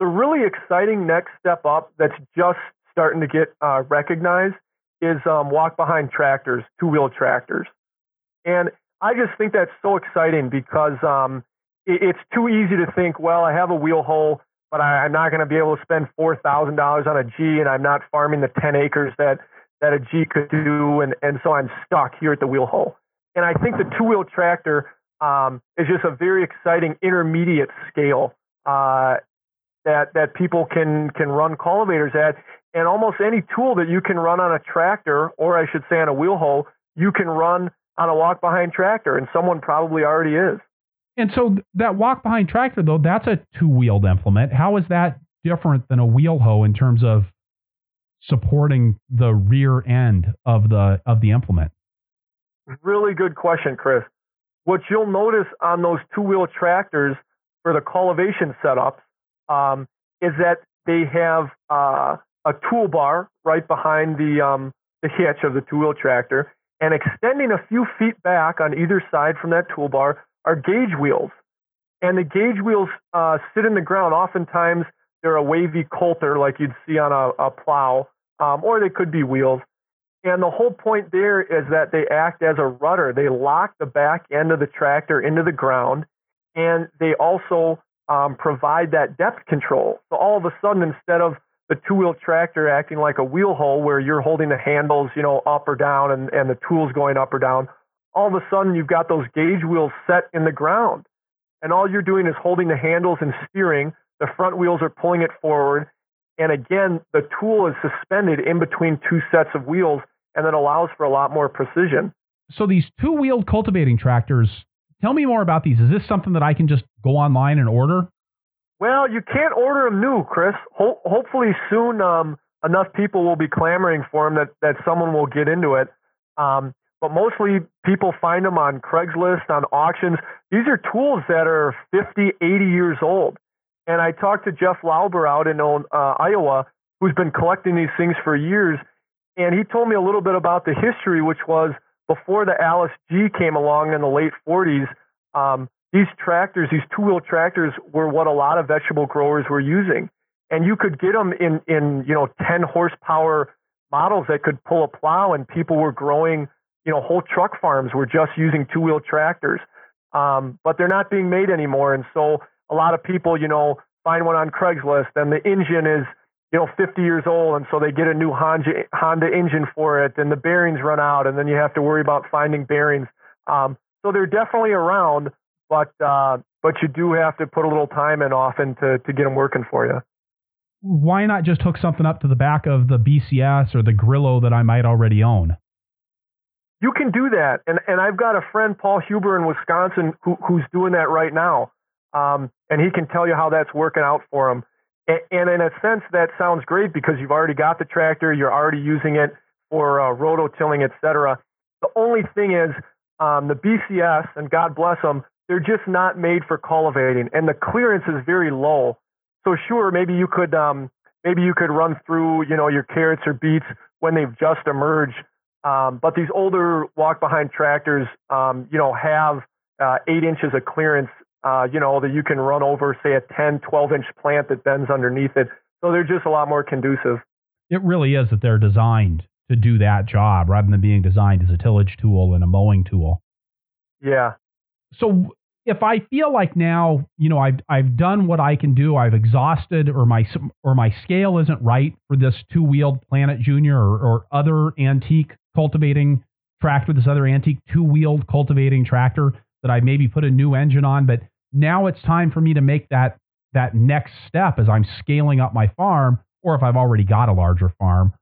S2: The really exciting next step up that's just starting to get uh, recognized is um, walk behind tractors, two wheel tractors, and I just think that's so exciting because um, it, it's too easy to think, well, I have a wheel hoe, but I, I'm not going to be able to spend four thousand dollars on a G, and I'm not farming the ten acres that that a G could do, and and so I'm stuck here at the wheel hoe. And I think the two wheel tractor um, is just a very exciting intermediate scale uh, that that people can can run cultivators at, and almost any tool that you can run on a tractor, or I should say on a wheel hoe, you can run on a walk behind tractor, and someone probably already is.
S1: And so that walk behind tractor, though, that's a two wheeled implement. How is that different than a wheel hoe in terms of supporting the rear end of the of the implement?
S2: Really good question, Chris. What you'll notice on those two wheel tractors for the cultivation setups um, is that they have uh, a toolbar right behind the um, the hitch of the two wheel tractor, and extending a few feet back on either side from that toolbar are gauge wheels. And the gauge wheels uh, sit in the ground. Oftentimes, they're a wavy coulter like you'd see on a, a plow, um, or they could be wheels. And the whole point there is that they act as a rudder. They lock the back end of the tractor into the ground, and they also um, provide that depth control. So all of a sudden, instead of the two wheel tractor acting like a wheel hoe where you're holding the handles, you know, up or down and, and the tools going up or down. All of a sudden you've got those gauge wheels set in the ground. And all you're doing is holding the handles and steering. The front wheels are pulling it forward. And again, the tool is suspended in between two sets of wheels and that allows for a lot more precision.
S1: So these two wheeled cultivating tractors, tell me more about these. Is this something that I can just go online and order?
S2: Well, you can't order them new, Chris. Ho- hopefully soon, um, enough people will be clamoring for them that that someone will get into it. Um, but mostly people find them on Craigslist, on auctions. These are tools that are 50, 80 years old. And I talked to Jeff Lauber out in uh, Iowa, who's been collecting these things for years. And he told me a little bit about the history, which was before the Allis G came along in the late 40s. Um, these tractors, these two-wheel tractors, were what a lot of vegetable growers were using, and you could get them in in you know 10 horsepower models that could pull a plow, and people were growing, you know, whole truck farms were just using two-wheel tractors. Um, but they're not being made anymore, and so a lot of people, you know, find one on Craigslist, and the engine is you know 50 years old, and so they get a new Honda Honda engine for it, and the bearings run out, and then you have to worry about finding bearings. Um, so they're definitely around, but uh, but you do have to put a little time in often to to get them working for you.
S1: Why not just hook something up to the back of the BCS or the Grillo that I might already own?
S2: You can do that, and and I've got a friend Paul Huber in Wisconsin who, who's doing that right now, um, and he can tell you how that's working out for him. And, in a sense, that sounds great because you've already got the tractor, you're already using it for uh, rototilling, etc. The only thing is um, the BCS, and God bless them, they're just not made for cultivating, and the clearance is very low. So sure, maybe you could um, maybe you could run through you know your carrots or beets when they've just emerged. Um, but these older walk behind tractors, um, you know, have uh, eight inches of clearance, uh, you know, that you can run over, say, a 10, 12 inch plant that bends underneath it. So they're just a lot more conducive.
S1: It really is that they're designed to do that job rather than being designed as a tillage tool and a mowing tool.
S2: Yeah.
S1: So if I feel like now, you know, I've I've done what I can do, I've exhausted, or my or my scale isn't right for this two-wheeled Planet Junior or, or other antique cultivating tractor, this other antique two-wheeled cultivating tractor that I maybe put a new engine on, but now it's time for me to make that that next step as I'm scaling up my farm, or if I've already got a larger farm.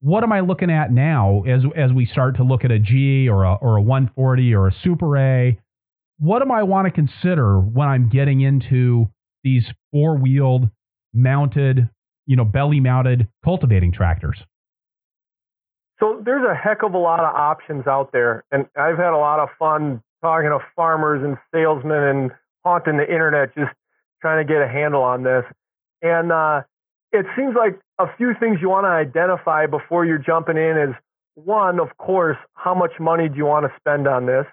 S1: What am I looking at now as as we start to look at a G or a or a 140 or a Super A? what do I want to consider when I'm getting into these four wheeled, mounted, you know, belly mounted cultivating tractors?
S2: So there's a heck of a lot of options out there. And I've had a lot of fun talking to farmers and salesmen and haunting the internet just trying to get a handle on this. And uh, it seems like a few things you want to identify before you're jumping in is one, of course, how much money do you want to spend on this?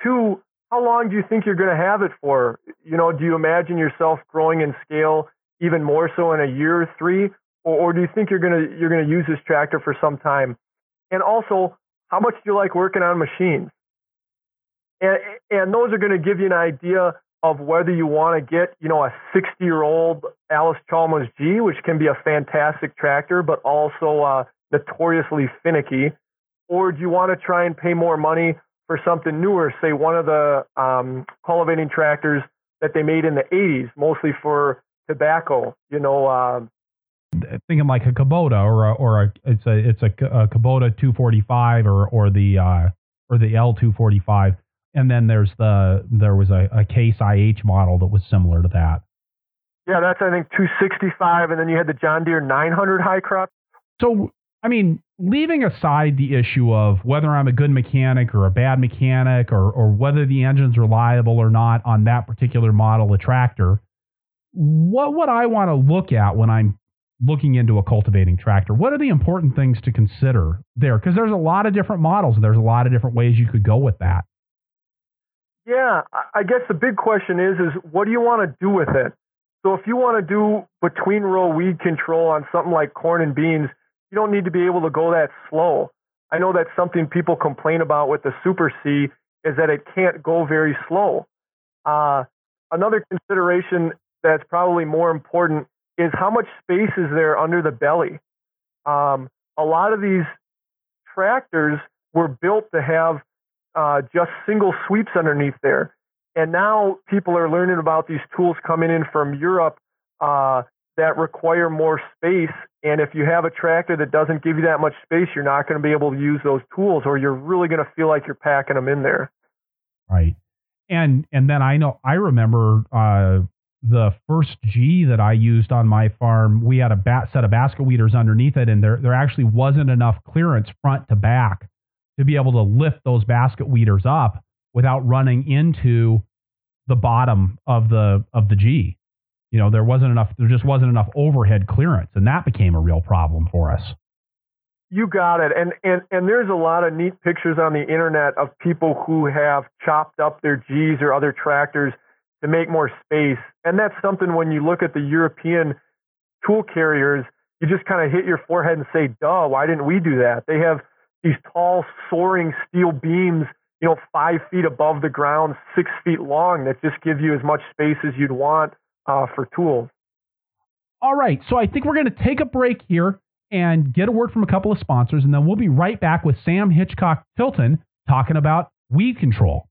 S2: Two, how long do you think you're going to have it for? You know, do you imagine yourself growing in scale even more so in a year or three, or, or do you think you're going to you're going to use this tractor for some time? And also, how much do you like working on machines? And and those are going to give you an idea of whether you want to get you know a 60 year old Allis Chalmers G, which can be a fantastic tractor, but also uh, notoriously finicky, or do you want to try and pay more money for something newer, say one of the um, cultivating tractors that they made in the 80s, mostly for tobacco. You know, uh,
S1: thinking like a Kubota or a, or a it's a it's a, a Kubota 245 or or the uh, or the L245, and then there's the there was a, a Case IH model that was similar to that.
S2: Yeah, that's I think 265, and then you had the John Deere 900 high crop.
S1: So I mean, leaving aside the issue of whether I'm a good mechanic or a bad mechanic or, or whether the engine's reliable or not on that particular model of tractor, what would I want to look at when I'm looking into a cultivating tractor? What are the important things to consider there? Because there's a lot of different models and there's a lot of different ways you could go with that.
S2: Yeah, I guess the big question is is what do you want to do with it? So if you want to do between row weed control on something like corn and beans – you don't need to be able to go that slow. I know that's something people complain about with the Super C is that it can't go very slow. Uh, another consideration that's probably more important is how much space is there under the belly. Um, a lot of these tractors were built to have uh, just single sweeps underneath there. And now people are learning about these tools coming in from Europe uh, that require more space. And if you have a tractor that doesn't give you that much space, you're not going to be able to use those tools, or you're really going to feel like you're packing them in there.
S1: Right. And and then I know I remember uh, the first G that I used on my farm. We had a bat, set of basket weeders underneath it, and there there actually wasn't enough clearance front to back to be able to lift those basket weeders up without running into the bottom of the of the G you know, there wasn't enough, there just wasn't enough overhead clearance, and that became a real problem for us.
S2: You got it. And, and, and there's a lot of neat pictures on the internet of people who have chopped up their G's or other tractors to make more space. And that's something when you look at the European tool carriers, you just kind of hit your forehead and say, duh, why didn't we do that? They have these tall, soaring steel beams, you know, five feet above the ground, six feet long, that just give you as much space as you'd want uh, for tools.
S1: All right. So I think we're going to take a break here and get a word from a couple of sponsors, and then we'll be right back with Sam Hitchcock Tilton talking about weed control.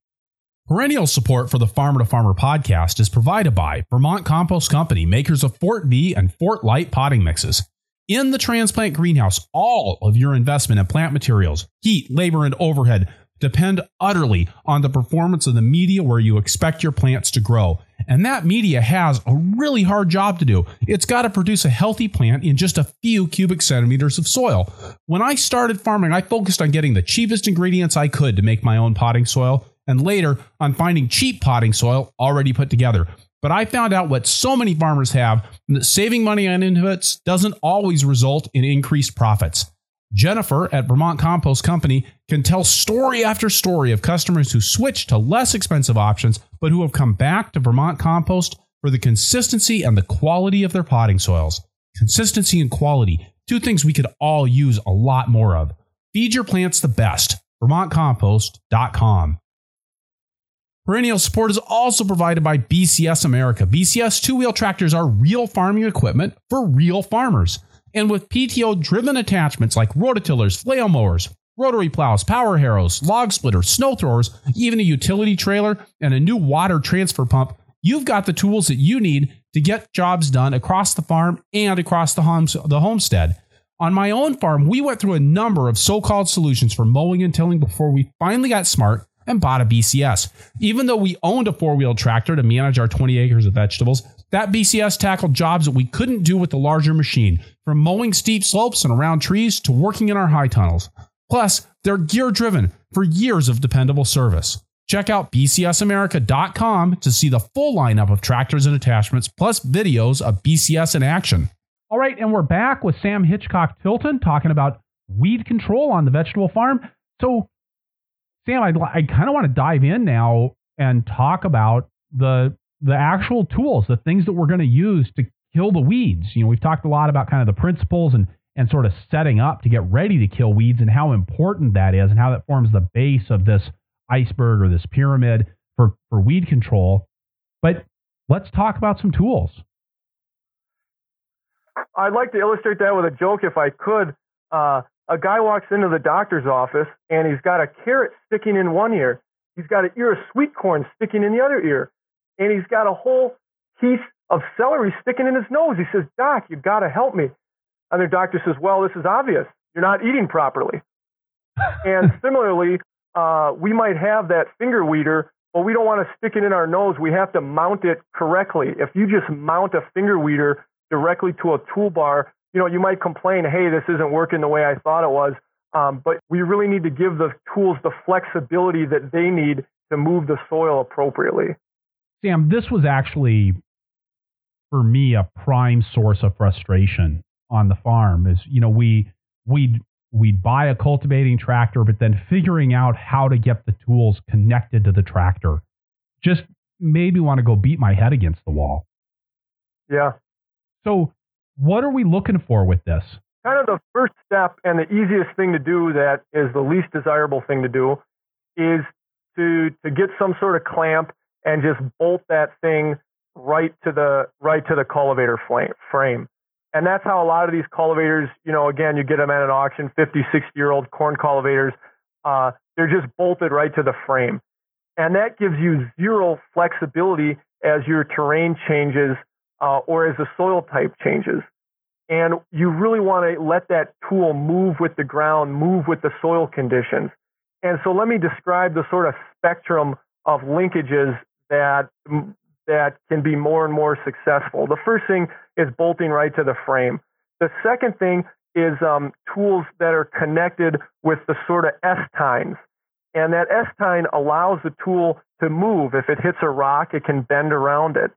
S1: Perennial support for the Farmer to Farmer podcast is provided by Vermont Compost Company, makers of Fort Vee and Fort Light potting mixes. In the transplant greenhouse, all of your investment in plant materials, heat, labor, and overhead depend utterly on the performance of the media where you expect your plants to grow. And that media has a really hard job to do. It's got to produce a healthy plant in just a few cubic centimeters of soil. When I started farming, I focused on getting the cheapest ingredients I could to make my own potting soil and later on finding cheap potting soil already put together. But I found out what so many farmers have that saving money on inputs doesn't always result in increased profits. Jennifer at Vermont Compost Company can tell story after story of customers who switched to less expensive options, but who have come back to Vermont Compost for the consistency and the quality of their potting soils. Consistency and quality, two things we could all use a lot more of. Feed your plants the best. VermontCompost.com. Perennial support is also provided by BCS America. BCS two wheel tractors are real farming equipment for real farmers. And with PTO driven attachments like rototillers, flail mowers, rotary plows, power harrows, log splitters, snow throwers, even a utility trailer, and a new water transfer pump, you've got the tools that you need to get jobs done across the farm and across the, homes, the homestead. On my own farm, we went through a number of so called solutions for mowing and tilling before we finally got smart and bought a BCS. Even though we owned a four wheel tractor to manage our 20 acres of vegetables, that BCS tackled jobs that we couldn't do with the larger machine, from mowing steep slopes and around trees to working in our high tunnels. Plus, they're gear driven for years of dependable service. Check out bcsamerica.com to see the full lineup of tractors and attachments, plus videos of BCS in action. All right, and we're back with Sam Hitchcock Tilton talking about weed control on the vegetable farm. So, Sam, I'd, I kind of want to dive in now and talk about the the actual tools, the things that we're going to use to kill the weeds. You know, we've talked a lot about kind of the principles and and sort of setting up to get ready to kill weeds and how important that is and how that forms the base of this iceberg or this pyramid for for weed control. But let's talk about some tools.
S2: I'd like to illustrate that with a joke if I could. Uh, a guy walks into the doctor's office and he's got a carrot sticking in one ear. He's got an ear of sweet corn sticking in the other ear. And he's got a whole piece of celery sticking in his nose. He says, Doc, you've got to help me. And the doctor says, Well, this is obvious. You're not eating properly. and similarly, uh, we might have that finger weeder, but we don't want to stick it in our nose. We have to mount it correctly. If you just mount a finger weeder directly to a toolbar, you know, you might complain, hey, this isn't working the way I thought it was. Um, but we really need to give the tools the flexibility that they need to move the soil appropriately.
S1: Sam, this was actually for me a prime source of frustration on the farm. Is you know we we we'd buy a cultivating tractor, but then figuring out how to get the tools connected to the tractor just made me want to go beat my head against the wall.
S2: Yeah.
S1: So what are we looking for with this?
S2: Kind of the first step and the easiest thing to do that is the least desirable thing to do is to to get some sort of clamp and just bolt that thing right to the right to the cultivator frame. And that's how a lot of these cultivators, you know, again, you get them at an auction, 50, 60 year old corn cultivators, uh, they're just bolted right to the frame. And that gives you zero flexibility as your terrain changes uh, or as the soil type changes. And you really want to let that tool move with the ground, move with the soil conditions. And so let me describe the sort of spectrum of linkages that that can be more and more successful. The first thing is bolting right to the frame. The second thing is um, tools that are connected with the sort of S tines. And that S tine allows the tool to move. If it hits a rock, it can bend around it.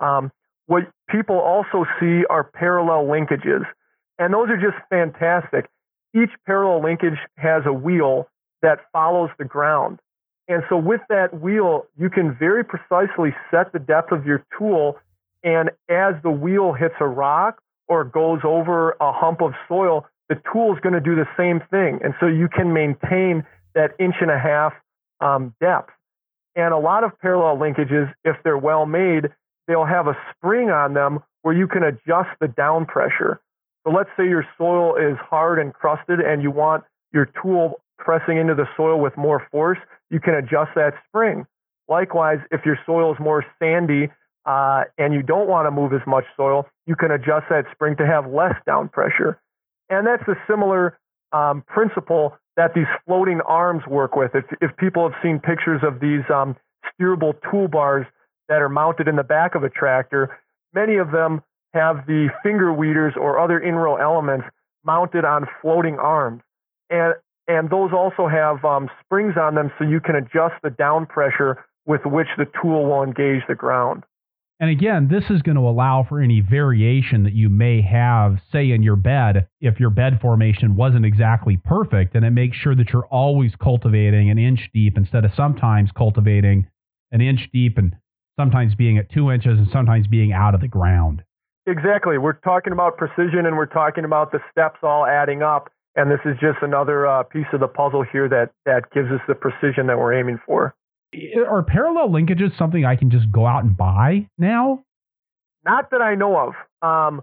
S2: Um, what people also see are parallel linkages. And those are just fantastic. Each parallel linkage has a wheel that follows the ground. And so with that wheel, you can very precisely set the depth of your tool. And as the wheel hits a rock or goes over a hump of soil, the tool is going to do the same thing. And so you can maintain that inch and a half um, depth. And a lot of parallel linkages, if they're well made, they'll have a spring on them where you can adjust the down pressure. So let's say your soil is hard and crusted and you want your tool pressing into the soil with more force, you can adjust that spring. Likewise, if your soil is more sandy uh, and you don't want to move as much soil, you can adjust that spring to have less down pressure. And that's a similar um, principle that these floating arms work with. If, if people have seen pictures of these um, steerable toolbars that are mounted in the back of a tractor, many of them have the finger weeders or other in-row elements mounted on floating arms. And, and those also have um, springs on them so you can adjust the down pressure with which the tool will engage the ground.
S1: And again, this is going to allow for any variation that you may have, say, in your bed, if your bed formation wasn't exactly perfect. And it makes sure that you're always cultivating an inch deep instead of sometimes cultivating an inch deep and sometimes being at two inches and sometimes being out of the ground.
S2: Exactly. We're talking about precision and we're talking about the steps all adding up. And this is just another uh, piece of the puzzle here that, that gives us the precision that we're aiming for.
S1: Are parallel linkages something I can just go out and buy now?
S2: Not that I know of. Um,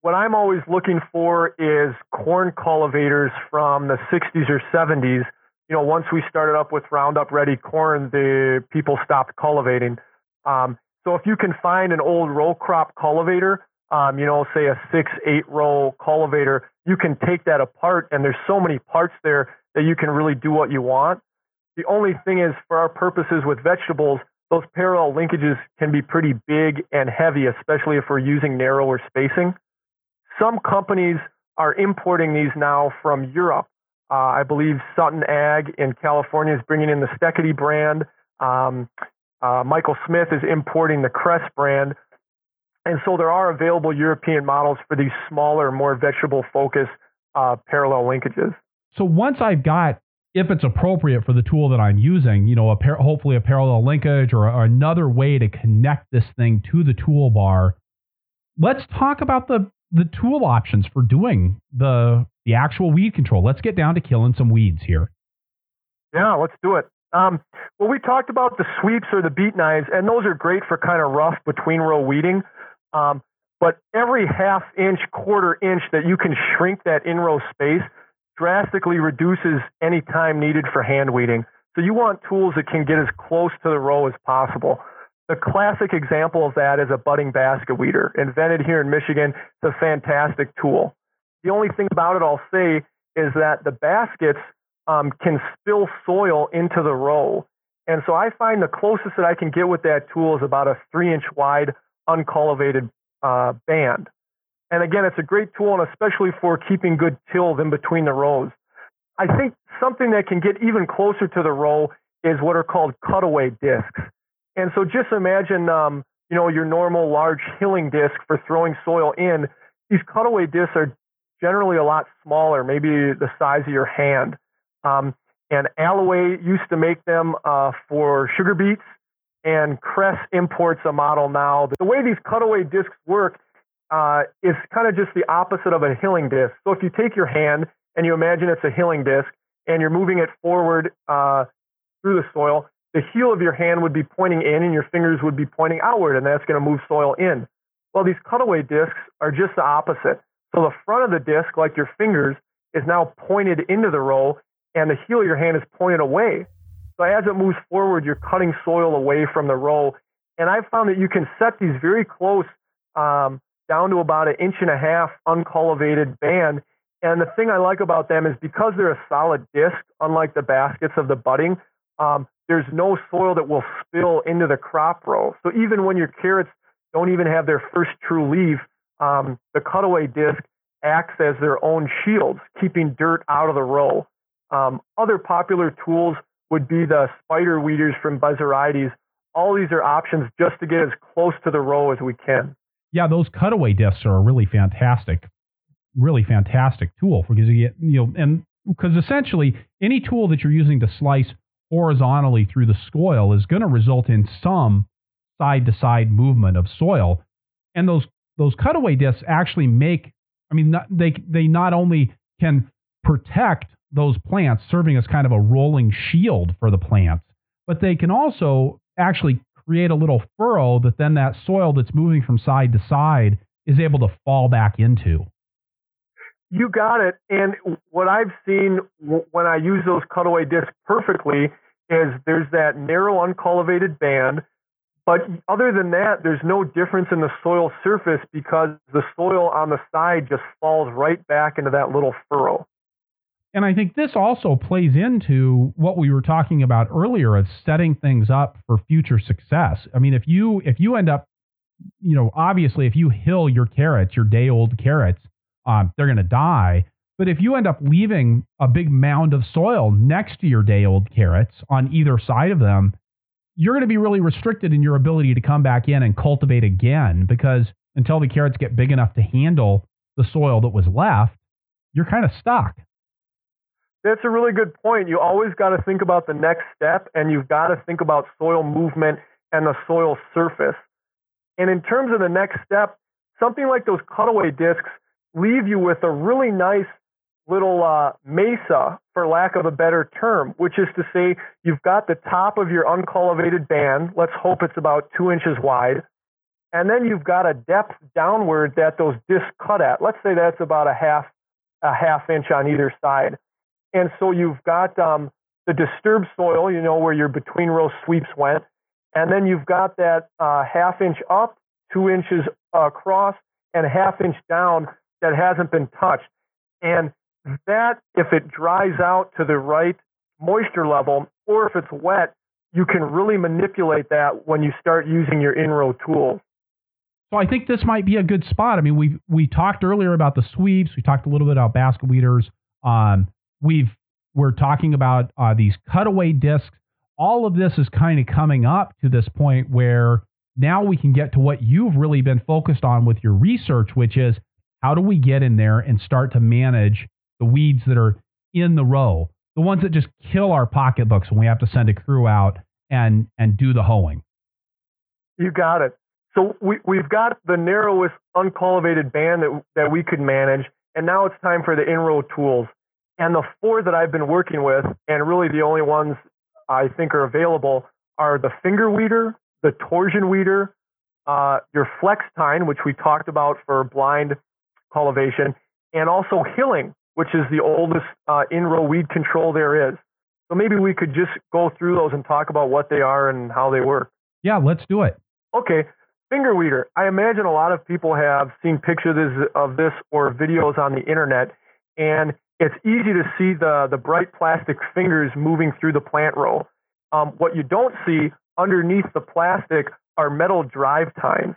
S2: what I'm always looking for is corn cultivators from the 60s or 70s. You know, once we started up with Roundup Ready corn, the people stopped cultivating. Um, so if you can find an old row crop cultivator, um, you know, say a six, eight row cultivator, you can take that apart, and there's so many parts there that you can really do what you want. The only thing is, for our purposes with vegetables, those parallel linkages can be pretty big and heavy, especially if we're using narrower spacing. Some companies are importing these now from Europe. Uh, I believe Sutton Ag in California is bringing in the Steketee brand. Um, uh, Michael Smith is importing the Kress brand. And so there are available European models for these smaller, more vegetable focused uh, parallel linkages.
S1: So once I've got if it's appropriate for the tool that I'm using, you know, a par- hopefully a parallel linkage or, or another way to connect this thing to the toolbar. Let's talk about the the tool options for doing the the actual weed control. Let's get down to killing some weeds here.
S2: Yeah, let's do it. Um, well, we talked about the sweeps or the beet knives, and those are great for kind of rough between row weeding. Um, but every half inch, quarter inch that you can shrink that in row space drastically reduces any time needed for hand weeding. So you want tools that can get as close to the row as possible. The classic example of that is a Buddingh basket weeder, invented here in Michigan. It's a fantastic tool. The only thing about it I'll say is that the baskets um, can spill soil into the row. And so I find the closest that I can get with that tool is about a three inch wide uncultivated uh, band. And again, it's a great tool, and especially for keeping good tilth in between the rows. I think something that can get even closer to the row is what are called cutaway discs. And so just imagine, um, you know, your normal large hilling disc for throwing soil in. These cutaway discs are generally a lot smaller, maybe the size of your hand. Um, and Alloway used to make them uh, for sugar beets, and Kress imports a model now. The way these cutaway discs work uh, is kind of just the opposite of a hilling disc. So if you take your hand and you imagine it's a hilling disc and you're moving it forward uh, through the soil, the heel of your hand would be pointing in and your fingers would be pointing outward, and that's going to move soil in. Well, these cutaway discs are just the opposite. So the front of the disc, like your fingers, is now pointed into the row, and the heel of your hand is pointed away. So as it moves forward, you're cutting soil away from the row. And I've found that you can set these very close um, down to about an inch and a half uncultivated band. And the thing I like about them is because they're a solid disc, unlike the baskets of the Buddingh, um, there's no soil that will spill into the crop row. So even when your carrots don't even have their first true leaf, um, the cutaway disc acts as their own shields, keeping dirt out of the row. Um, other popular tools would be the spider weeders from Bezzerides. All these are options just to get as close to the row as we can.
S1: yeah, those cutaway discs are a really fantastic, really fantastic tool because you get, you know, and because essentially any tool that you're using to slice horizontally through the soil is going to result in some side to side movement of soil. And those those cutaway discs actually make I mean not, they they not only can protect those plants serving as kind of a rolling shield for the plants, but they can also actually create a little furrow that then that soil that's moving from side to side is able to fall back into.
S2: You got it. And what I've seen when I use those cutaway discs perfectly is there's that narrow uncultivated band. But other than that, there's no difference in the soil surface because the soil on the side just falls right back into that little furrow.
S1: And I think this also plays into what we were talking about earlier of setting things up for future success. I mean, if you if you end up, you know, obviously if you hill your carrots, your day old carrots, um, they're going to die. But if you end up leaving a big mound of soil next to your day old carrots on either side of them, you're going to be really restricted in your ability to come back in and cultivate again because until the carrots get big enough to handle the soil that was left, you're kind of stuck.
S2: That's a really good point. You always got to think about the next step and you've got to think about soil movement and the soil surface. And in terms of the next step, something like those cutaway discs leave you with a really nice little uh, mesa, for lack of a better term, which is to say you've got the top of your uncultivated band. Let's hope it's about two inches wide. And then you've got a depth downward that those discs cut at. Let's say that's about a half, a half inch on either side. And so you've got um, the disturbed soil, you know, where your between row sweeps went. And then you've got that uh, half inch up, two inches across, and half inch down that hasn't been touched. And that, if it dries out to the right moisture level, or if it's wet, you can really manipulate that when you start using your in-row tools.
S1: So I think this might be a good spot. I mean, we we talked earlier about the sweeps. We talked a little bit about basket weeders. Um, we've we're talking about uh, these cutaway discs. All of this is kind of coming up to this point where now we can get to what you've really been focused on with your research, which is how do we get in there and start to manage the weeds that are in the row, the ones that just kill our pocketbooks when we have to send a crew out and and do the hoeing.
S2: You got it. So we we've got the narrowest uncultivated band that that we could manage, and now it's time for the in-row tools. And the four that I've been working with, and really the only ones I think are available, are the finger weeder, the torsion weeder, uh, your flex tine, which we talked about for blind cultivation, and also hilling, which is the oldest uh, in-row weed control there is. So maybe we could just go through those and talk about what they are and how they work.
S1: Yeah, let's do it.
S2: Okay. Finger weeder. I imagine a lot of people have seen pictures of this or videos on the internet, and it's easy to see the, the bright plastic fingers moving through the plant row. Um, what you don't see underneath the plastic are metal drive tines.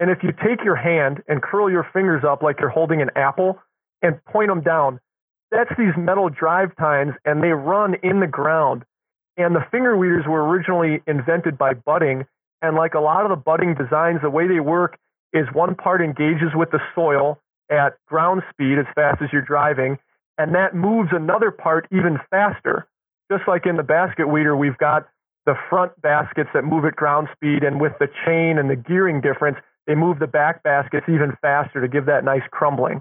S2: And if you take your hand and curl your fingers up like you're holding an apple, and point them down. That's these metal drive tines, and they run in the ground. And the finger weeders were originally invented by Buddingh. And like a lot of the Buddingh designs, the way they work is one part engages with the soil at ground speed as fast as you're driving, and that moves another part even faster. Just like in the basket weeder, we've got the front baskets that move at ground speed, and with the chain and the gearing difference, they move the back baskets even faster to give that nice crumbling.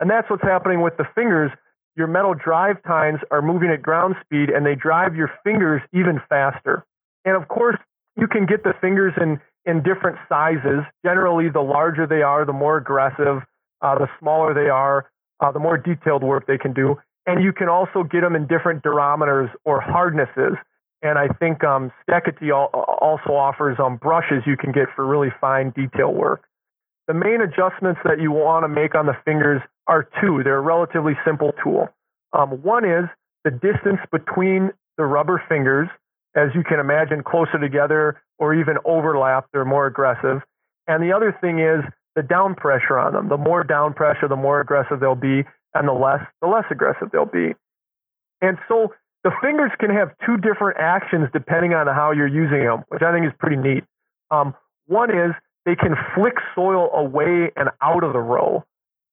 S2: And that's what's happening with the fingers. Your metal drive tines are moving at ground speed and they drive your fingers even faster. And of course, you can get the fingers in, in different sizes. Generally, the larger they are, the more aggressive. Uh, the smaller they are, uh, the more detailed work they can do. And you can also get them in different durometers or hardnesses. And I think um, also offers um, brushes you can get for really fine detail work. The main adjustments that you want to make on the fingers are two. They're a relatively simple tool. Um, one is the distance between the rubber fingers. As you can imagine, closer together or even overlap, they're more aggressive. And the other thing is the down pressure on them. The more down pressure, the more aggressive they'll be, and the less, the less aggressive they'll be. And so the fingers can have two different actions depending on how you're using them, which I think is pretty neat. Um, one is they can flick soil away and out of the row.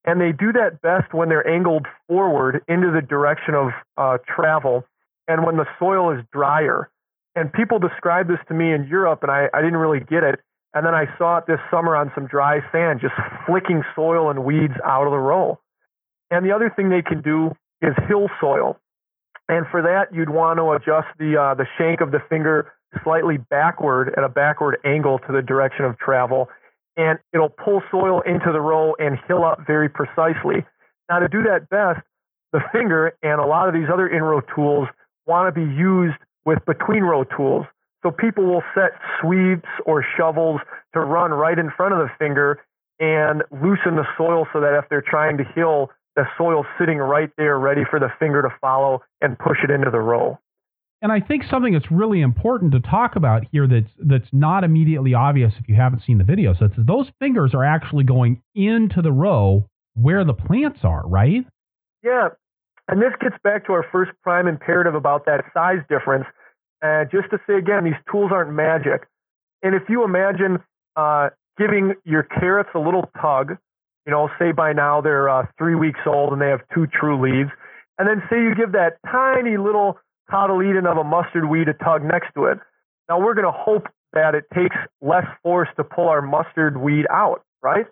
S2: And they do that best when they're angled forward into the direction of uh, travel and when the soil is drier. And people describe this to me in Europe, and I, I didn't really get it. And then I saw it this summer on some dry sand, just flicking soil and weeds out of the row. And the other thing they can do is hill soil. And for that, you'd want to adjust the uh, the shank of the finger slightly backward at a backward angle to the direction of travel, and it'll pull soil into the row and hill up very precisely. Now, to do that best, the finger and a lot of these other in-row tools want to be used with between row tools. So people will set sweeps or shovels to run right in front of the finger and loosen the soil so that if they're trying to hill, the soil's sitting right there ready for the finger to follow and push it into the row.
S1: And I think something that's really important to talk about here that's that's not immediately obvious if you haven't seen the video. So it's those fingers are actually going into the row where the plants are, right?
S2: Yeah. And this gets back to our first prime imperative about that size difference. And just to say again, these tools aren't magic. And if you imagine uh, giving your carrots a little tug, you know, say by now they're uh, three weeks old and they have two true leaves, and then say you give that tiny little cotyledon of a mustard weed a tug next to it. Now we're going to hope that it takes less force to pull our mustard weed out, right?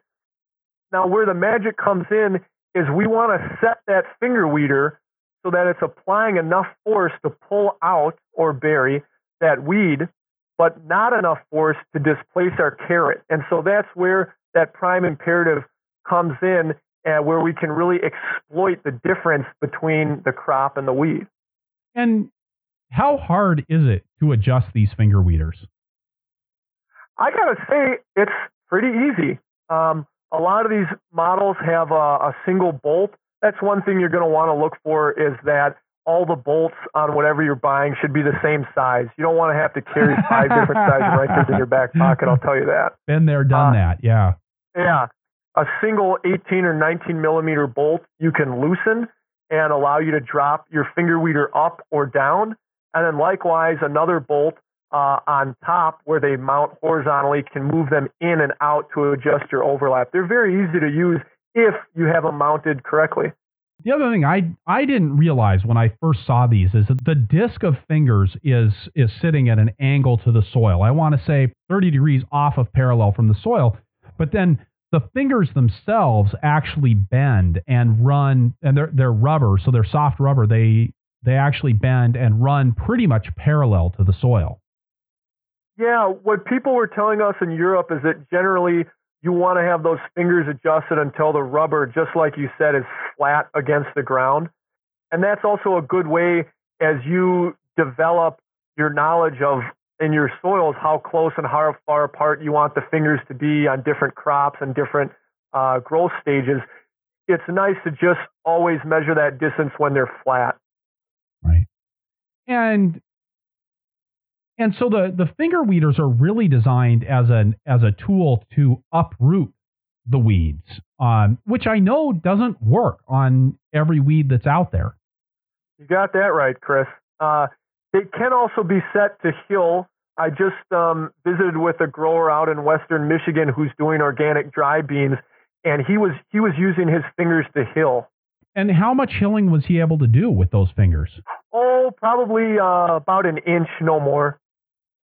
S2: Now where the magic comes in is we want to set that finger weeder so that it's applying enough force to pull out or bury that weed, but not enough force to displace our carrot. And so that's where that prime imperative comes in, uh, where we can really exploit the difference between the crop and the weed.
S1: And how hard is it to adjust these finger weeders?
S2: I gotta say, it's pretty easy. Um, a lot of these models have a, a single bolt. That's one thing you're going to want to look for is that all the bolts on whatever you're buying should be the same size. You don't want to have to carry five different size wrenches in your back pocket. I'll tell you that.
S1: Been there, done uh, that. Yeah.
S2: Yeah. A single 18 or 19 millimeter bolt you can loosen and allow you to drop your finger weeder up or down. And then likewise, another bolt uh, on top where they mount horizontally can move them in and out to adjust your overlap. They're very easy to use if you have them mounted correctly.
S1: The other thing I I didn't realize when I first saw these is that the disc of fingers is is sitting at an angle to the soil. I want to say 30 degrees off of parallel from the soil, but then the fingers themselves actually bend and run and they're they're rubber, so they're soft rubber. They they actually bend and run pretty much parallel to the soil.
S2: Yeah, what people were telling us in Europe is that generally you want to have those fingers adjusted until the rubber, just like you said, is flat against the ground. And that's also a good way as you develop your knowledge of in your soils how close and how far apart you want the fingers to be on different crops and different uh, growth stages. It's nice to just always measure that distance when they're flat.
S1: Right. And and so the, the finger weeders are really designed as an as a tool to uproot the weeds, um, which I know doesn't work on every weed that's out there.
S2: You got that right, Chris. Uh, it can also be set to hill. I just um, visited with a grower out in western Michigan who's doing organic dry beans, and he was he was using his fingers to hill.
S1: And how much hilling was he able to do with those fingers?
S2: Oh, probably uh, about an inch, no more.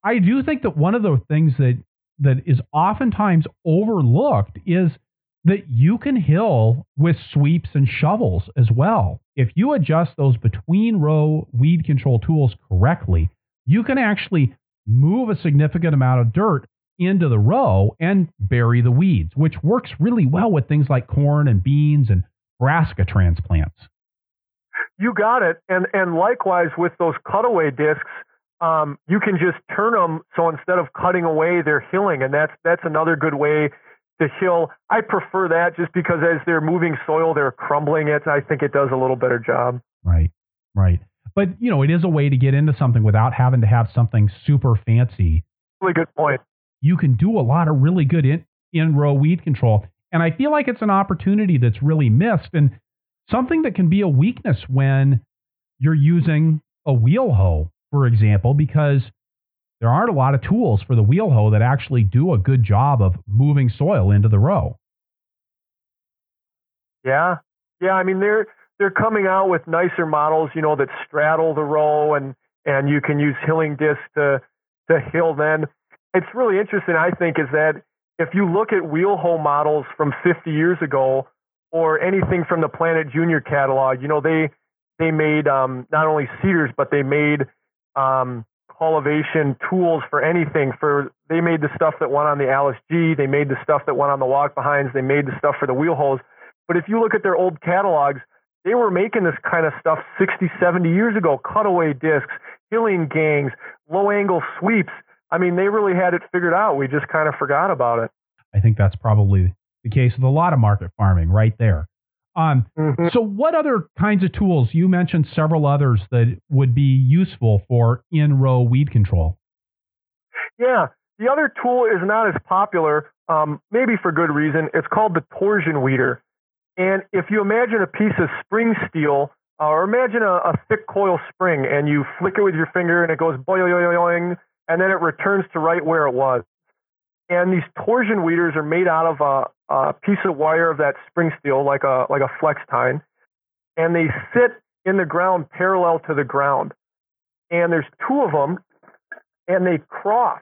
S1: I do think that one of the things that that is oftentimes overlooked is that you can hill with sweeps and shovels as well. If you adjust those between row weed control tools correctly, you can actually move a significant amount of dirt into the row and bury the weeds, which works really well with things like corn and beans and brassica transplants.
S2: You got it. And and likewise with those cutaway discs, um, you can just turn them so instead of cutting away, they're hilling, and that's that's another good way to hill. I prefer that just because as they're moving soil, they're crumbling it. I think it does a little better job.
S1: Right, right. But you know, it is a way to get into something without having to have something super fancy.
S2: Really good point.
S1: You can do a lot of really good in in row weed control, and I feel like it's an opportunity that's really missed and something that can be a weakness when you're using a wheel hoe for example, because there aren't a lot of tools for the wheel hoe that actually do a good job of moving soil into the row.
S2: Yeah. Yeah, I mean they're they're coming out with nicer models, you know, that straddle the row and and you can use hilling discs to to hill then. It's really interesting I think is that if you look at wheel hoe models from 50 years ago or anything from the Planet Junior catalog, you know, they they made um, not only seeders but they made um, cultivation tools for anything. For they made the stuff that went on the Allis G, they made the stuff that went on the walk behinds, they made the stuff for the wheel hoes. But if you look at their old catalogs, they were making this kind of stuff 60, 70 years ago. Cutaway discs, hilling gangs, low angle sweeps. I mean, they really had it figured out. We just kind of forgot about it.
S1: I think that's probably the case with a lot of market farming right there. Um, mm-hmm. So, what other kinds of tools? You mentioned several others that would be useful for in row weed control.
S2: Yeah, the other tool is not as popular, um, maybe for good reason. It's called the torsion weeder. And if you imagine a piece of spring steel, uh, or imagine a, a, thick coil spring, and you flick it with your finger, and it goes boing, and then it returns to right where it was. And these torsion weeders are made out of a, a piece of wire of that spring steel, like a like a flex tine, and they sit in the ground parallel to the ground. And there's two of them, and they cross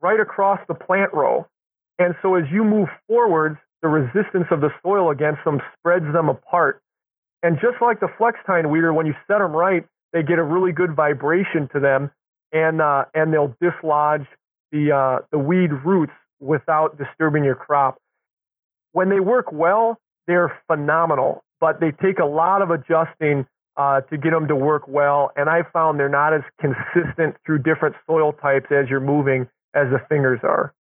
S2: right across the plant row. And so as you move forwards, the resistance of the soil against them spreads them apart. And just like the flex tine weeder, when you set them right, they get a really good vibration to them, and uh, and they'll dislodge the uh, the weed roots without disturbing your crop. When they work well, they're phenomenal, but they take a lot of adjusting uh, to get them to work well. And I found they're not as consistent through different soil types as you're moving as the fingers are.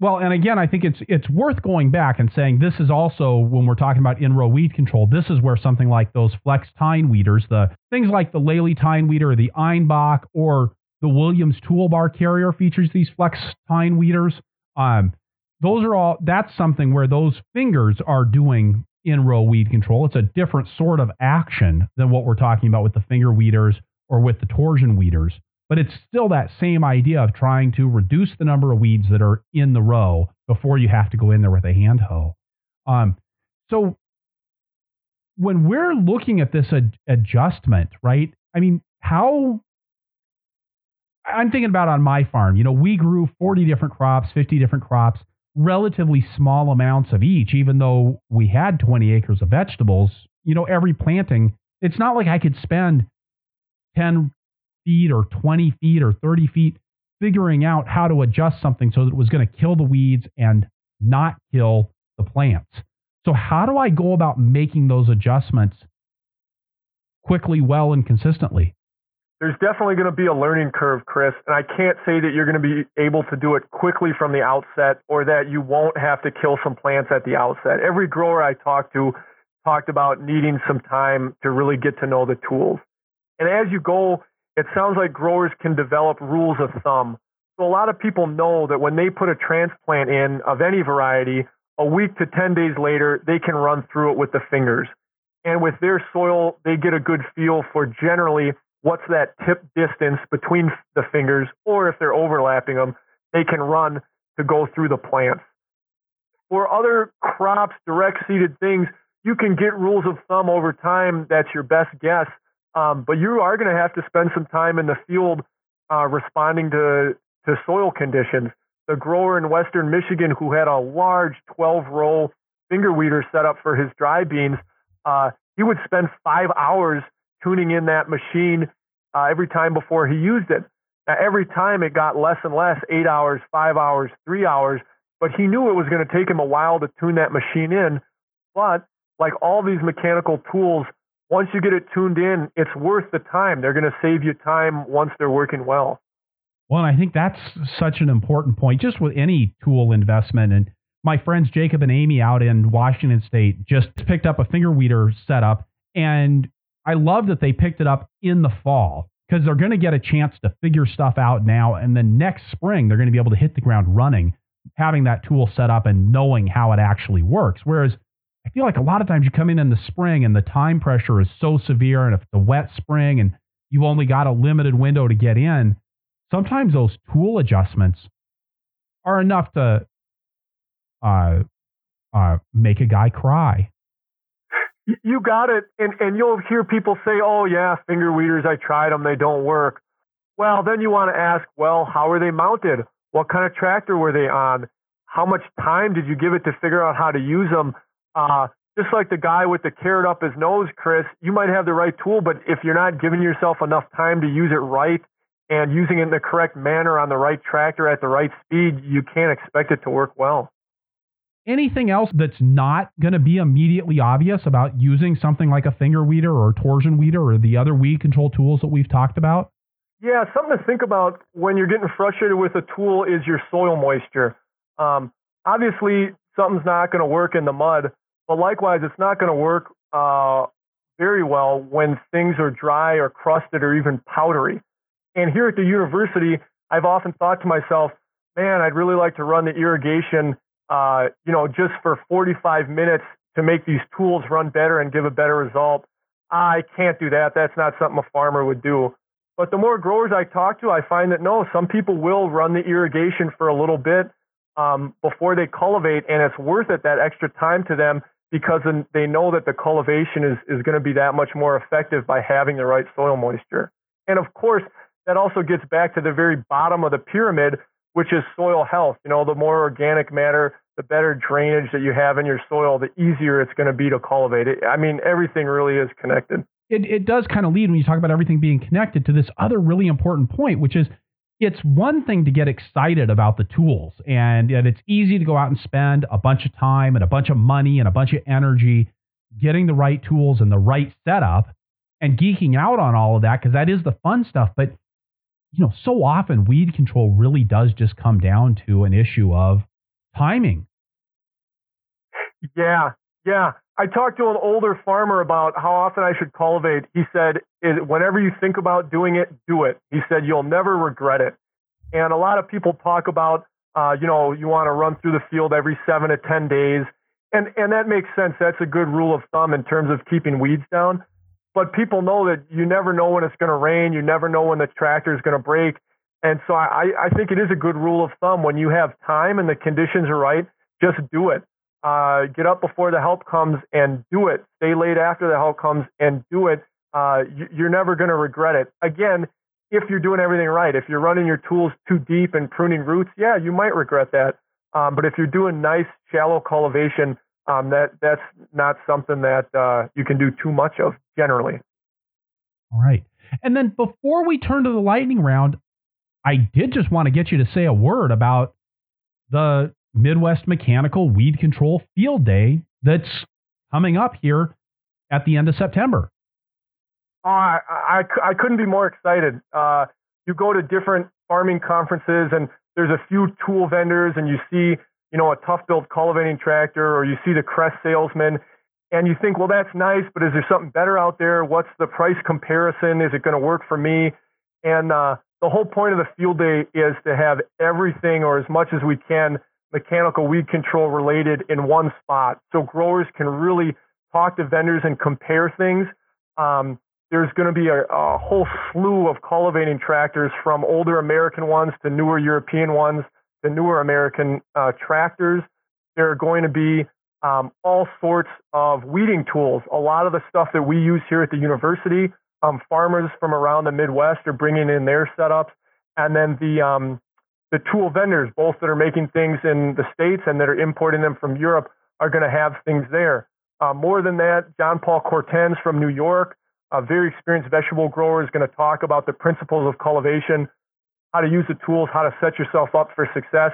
S1: Well, and again, I think it's it's worth going back and saying this is also when we're talking about in-row weed control. This is where something like those flex tine weeders, the things like the Lely tine weeder, or the Einböck, or the Williams toolbar carrier features these flex tine weeders. Um, those are all, that's something where those fingers are doing in row weed control. It's a different sort of action than what we're talking about with the finger weeders or with the torsion weeders. But it's still that same idea of trying to reduce the number of weeds that are in the row before you have to go in there with a hand hoe. Um, so when we're looking at this ad- adjustment, right? I mean, how I'm thinking about on my farm, you know, we grew 40 different crops, 50 different crops, relatively small amounts of each, even though we had 20 acres of vegetables. You know, every planting, it's not like I could spend 10 feet or 20 feet or 30 feet figuring out how to adjust something so that it was going to kill the weeds and not kill the plants. So, how do I go about making those adjustments quickly, well, and consistently?
S2: There's definitely going to be a learning curve, Chris. And I can't say that you're going to be able to do it quickly from the outset or that you won't have to kill some plants at the outset. Every grower I talked to talked about needing some time to really get to know the tools. And as you go, it sounds like growers can develop rules of thumb. So a lot of people know that when they put a transplant in of any variety, a week to 10 days later, they can run through it with the fingers. And with their soil, they get a good feel for generally what's that tip distance between the fingers, or if they're overlapping them, they can run to go through the plants. For other crops, direct seeded things, you can get rules of thumb over time. That's your best guess. Um, but you are going to have to spend some time in the field uh, responding to, to soil conditions. The grower in western Michigan who had a large 12 row finger weeder set up for his dry beans, uh, he would spend five hours tuning in that machine uh, every time before he used it. Now, every time it got less and less eight hours, five hours, three hours. But he knew it was going to take him a while to tune that machine in. But like all these mechanical tools, once you get it tuned in, it's worth the time. They're going to save you time once they're working well.
S1: Well, I think that's such an important point, just with any tool investment. And my friends Jacob and Amy out in Washington State just picked up a finger weeder setup, and I love that they picked it up in the fall because they're going to get a chance to figure stuff out now. And then next spring, they're going to be able to hit the ground running, having that tool set up and knowing how it actually works. Whereas I feel like a lot of times you come in in the spring and the time pressure is so severe. And if a wet spring and you've only got a limited window to get in, sometimes those tool adjustments are enough to uh, uh, make a guy cry.
S2: You got it. And, and you'll hear people say, oh, yeah, finger weeders, I tried them, they don't work. Well, then you want to ask, well, how are they mounted? What kind of tractor were they on? How much time did you give it to figure out how to use them? Uh, just like the guy with the carrot up his nose, Chris, you might have the right tool, but if you're not giving yourself enough time to use it right and using it in the correct manner on the right tractor at the right speed, you can't expect it to work well.
S1: Anything else that's not going to be immediately obvious about using something like a finger weeder or torsion weeder or the other weed control tools that we've talked about?
S2: Yeah, something to think about when you're getting frustrated with a tool is your soil moisture. Um, obviously, something's not going to work in the mud, but likewise, it's not going to work uh, very well when things are dry or crusted or even powdery. And here at the university, I've often thought to myself, man, I'd really like to run the irrigation, uh, you know, just for 45 minutes to make these tools run better and give a better result. I can't do that. That's not something a farmer would do. But the more growers I talk to, I find that no, some people will run the irrigation for a little bit um, before they cultivate, and it's worth it that extra time to them because they know that the cultivation is, is going to be that much more effective by having the right soil moisture. And of course, that also gets back to the very bottom of the pyramid, which is soil health. You know, the more organic matter, the better drainage that you have in your soil, the easier it's going to be to cultivate it. I mean, everything really is connected.
S1: It, it does kind of lead when you talk about everything being connected to this other really important point, which is it's one thing to get excited about the tools and, and it's easy to go out and spend a bunch of time and a bunch of money and a bunch of energy getting the right tools and the right setup and geeking out on all of that because that is the fun stuff. But you know, so often weed control really does just come down to an issue of timing.
S2: Yeah, yeah. I talked to an older farmer about how often I should cultivate. He said, whenever you think about doing it, do it. He said, you'll never regret it. And a lot of people talk about, uh, you know, you want to run through the field every seven to 10 days. And, and that makes sense. That's a good rule of thumb in terms of keeping weeds down but people know that you never know when it's going to rain. You never know when the tractor is going to break. And so I, I think it is a good rule of thumb when you have time and the conditions are right, just do it. Uh, get up before the help comes and do it. Stay late after the help comes and do it. Uh, you're never going to regret it. Again, if you're doing everything right, if you're running your tools too deep and pruning roots, yeah, you might regret that. Um, but if you're doing nice, shallow cultivation, um, that that's not something that uh, you can do too much of generally.
S1: All right. And then before we turn to the lightning round, I did just want to get you to say a word about the Midwest Mechanical Weed Control Field Day that's coming up here at the end of September.
S2: Uh, I, I, I couldn't be more excited. Uh, you go to different farming conferences and there's a few tool vendors and you see you know, a Tuff-Bilt cultivating tractor or you see the Kress salesman and you think, well, that's nice, but is there something better out there? What's the price comparison? Is it going to work for me? And uh, the whole point of the field day is to have everything or as much as we can mechanical weed control related in one spot so growers can really talk to vendors and compare things. Um, there's going to be a, a whole slew of cultivating tractors from older American ones to newer European ones the newer American uh, tractors. There are going to be um, all sorts of weeding tools. A lot of the stuff that we use here at the university, um, farmers from around the Midwest are bringing in their setups, and then the um, the tool vendors, both that are making things in the states and that are importing them from Europe, are going to have things there. Uh, more than that, Jean-Paul Courtens from New York, a very experienced vegetable grower, is going to talk about the principles of cultivation how to use the tools, how to set yourself up for success.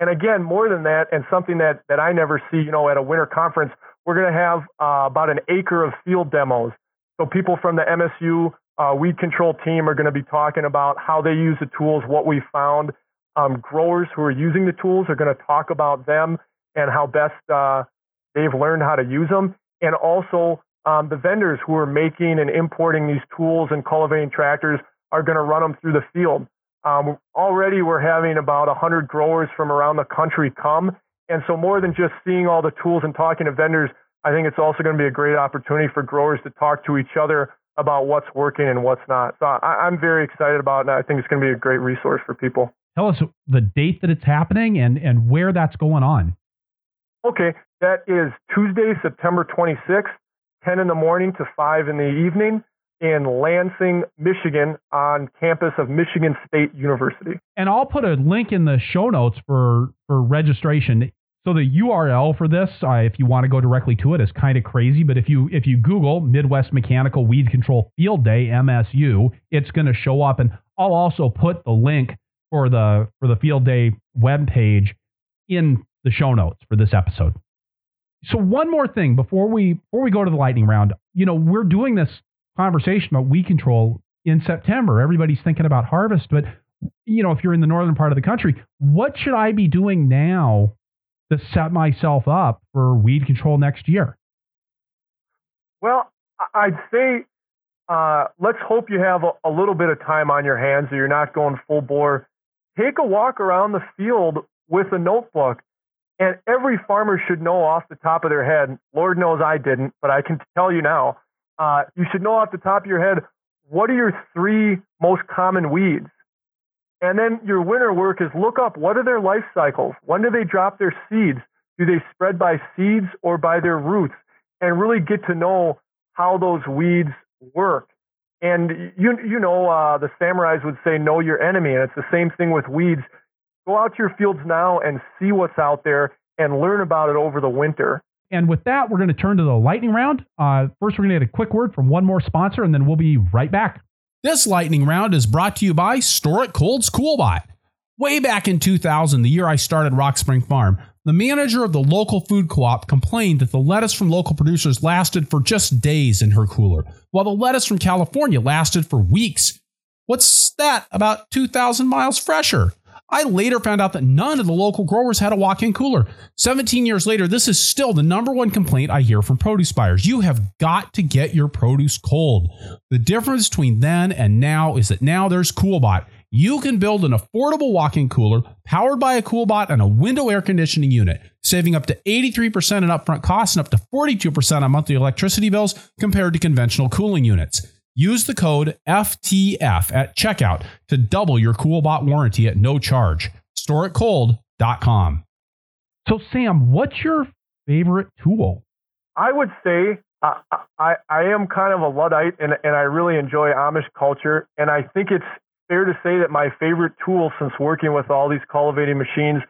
S2: And again, more than that, and something that, that I never see, you know, at a winter conference, we're going to have uh, about an acre of field demos. So people from the MSU uh, weed control team are going to be talking about how they use the tools, what we found. Um, growers who are using the tools are going to talk about them and how best uh, they've learned how to use them. And also um, the vendors who are making and importing these tools and cultivating tractors are going to run them through the field. Um, already we're having about 100 growers from around the country come. And so more than just seeing all the tools and talking to vendors, I think it's also going to be a great opportunity for growers to talk to each other about what's working and what's not. So I, am very excited about it, and I think it's going to be a great resource for people.
S1: Tell us the date that it's happening and, and where that's going on.
S2: Okay, that is Tuesday, September 26th, 10 in the morning to 5 in the evening in Lansing, Michigan, on campus of Michigan State University.
S1: And I'll put a link in the show notes for for registration. So the URL for this, uh, if you want to go directly to it, is kind of crazy. But if you if you Google Midwest Mechanical Weed Control Field Day MSU, it's going to show up. And I'll also put the link for the for the Field Day web page in the show notes for this episode. So one more thing before we before we go to the lightning round, you know, we're doing this conversation about weed control in September. Everybody's thinking about harvest, but you know, if you're in the northern part of the country, what should I be doing now to set myself up for weed control next year?
S2: Well, I'd say uh, let's hope you have a, a, little bit of time on your hands, or you're not going full bore. Take a walk around the field with a notebook. And every farmer should know off the top of their head. Lord knows I didn't, but I can tell you now uh, you should know off the top of your head what are your three most common weeds. And then your winter work is look up what are their life cycles? When do they drop their seeds? Do they spread by seeds or by their roots? And really get to know how those weeds work. And you you know uh, the samurais would say know your enemy, and it's the same thing with weeds. Go out to your fields now and see what's out there and learn about it over the winter.
S1: And with that, we're going to turn to the lightning round. Uh, first, we're going to get a quick word from one more sponsor, and then we'll be right back. This lightning round is brought to you by Store It Cold's Coolbot. Way back in 2000, the year I started Rock Spring Farm, the manager of the local food co op complained that the lettuce from local producers lasted for just days in her cooler, while the lettuce from California lasted for weeks. What's that about 2,000 miles fresher? I later found out that none of the local growers had a walk in cooler. 17 years later, this is still the number one complaint I hear from produce buyers. You have got to get your produce cold. The difference between then and now is that now there's CoolBot. You can build an affordable walk in cooler powered by a CoolBot and a window air conditioning unit, saving up to 83% in upfront costs and up to 42% on monthly electricity bills compared to conventional cooling units. Use the code FTF at checkout to double your CoolBot warranty at no charge. StoreItCold.com. So, Sam, what's your favorite tool?
S2: I would say uh, I, I am kind of a Luddite and, and I really enjoy Amish culture. And I think it's fair to say that my favorite tool since working with all these cultivating machines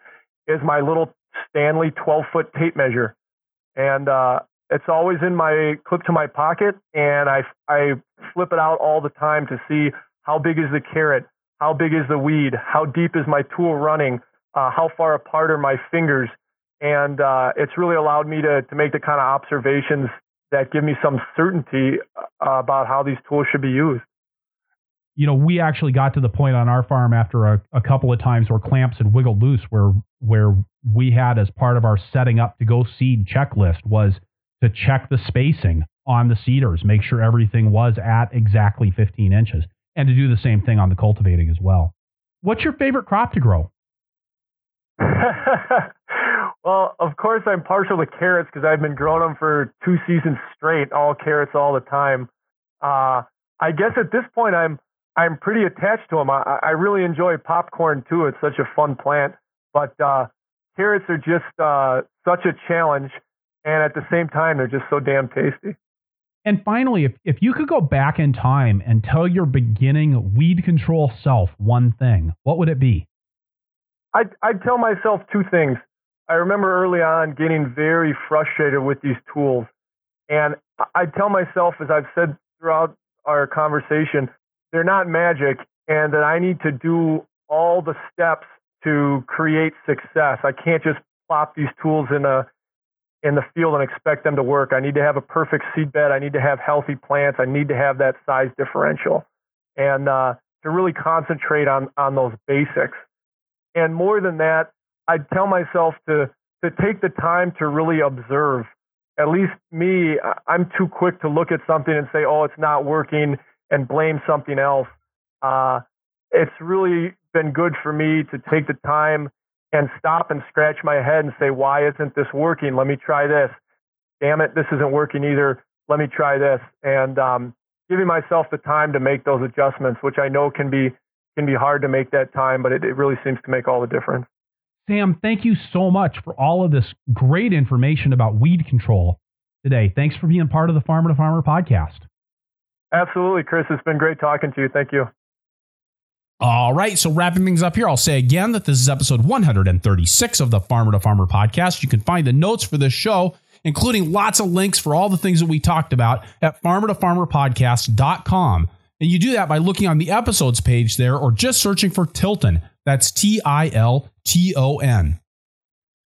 S2: is my little Stanley 12 foot tape measure. And uh, it's always in my clip to my pocket, and I I flip it out all the time to see how big is the carrot, how big is the weed, how deep is my tool running, uh, how far apart are my fingers, and uh, it's really allowed me to to make the kind of observations that give me some certainty uh, about how these tools should be used.
S1: You know, we actually got to the point on our farm after a, a couple of times where clamps had wiggled loose, where where we had as part of our setting up to go seed checklist was to check the spacing on the seeders, make sure everything was at exactly 15 inches, and to do the same thing on the cultivating as well. What's your favorite crop to grow?
S2: well, of course, I'm partial to carrots because I've been growing them for two seasons straight, all carrots all the time. Uh, I guess at this point, I'm I'm pretty attached to them. I, I really enjoy popcorn too. It's such a fun plant, but uh, carrots are just uh, such a challenge and at the same time, they're just so damn tasty.
S1: And finally, if, if you could go back in time and tell your beginning weed control self one thing, what would it be?
S2: I'd, I'd tell myself two things. I remember early on getting very frustrated with these tools. And I'd tell myself, as I've said throughout our conversation, they're not magic and that I need to do all the steps to create success. I can't just plop these tools in a in the field and expect them to work. I need to have a perfect seed bed. I need to have healthy plants. I need to have that size differential, and uh, to really concentrate on on those basics. And more than that, I'd tell myself to to take the time to really observe. At least me, I'm too quick to look at something and say, "Oh, it's not working," and blame something else. Uh, it's really been good for me to take the time and stop and scratch my head and say, why isn't this working? Let me try this. Damn it, this isn't working either. Let me try this. And um, giving myself the time to make those adjustments, which I know can be can be hard to make that time, but it, it really seems to make all the difference.
S1: Sam, thank you so much for all of this great information about weed control today. Thanks for being part of the Farmer to Farmer podcast.
S2: Absolutely, Chris. It's been great talking to you. Thank you.
S1: All right, so wrapping things up here, I'll say again that this is episode 136 of the Farmer to Farmer podcast. You can find the notes for this show, including lots of links for all the things that we talked about at farmertofarmerpodcast.com. And you do that by looking on the episodes page there or just searching for Tilton. That's T I L T O N.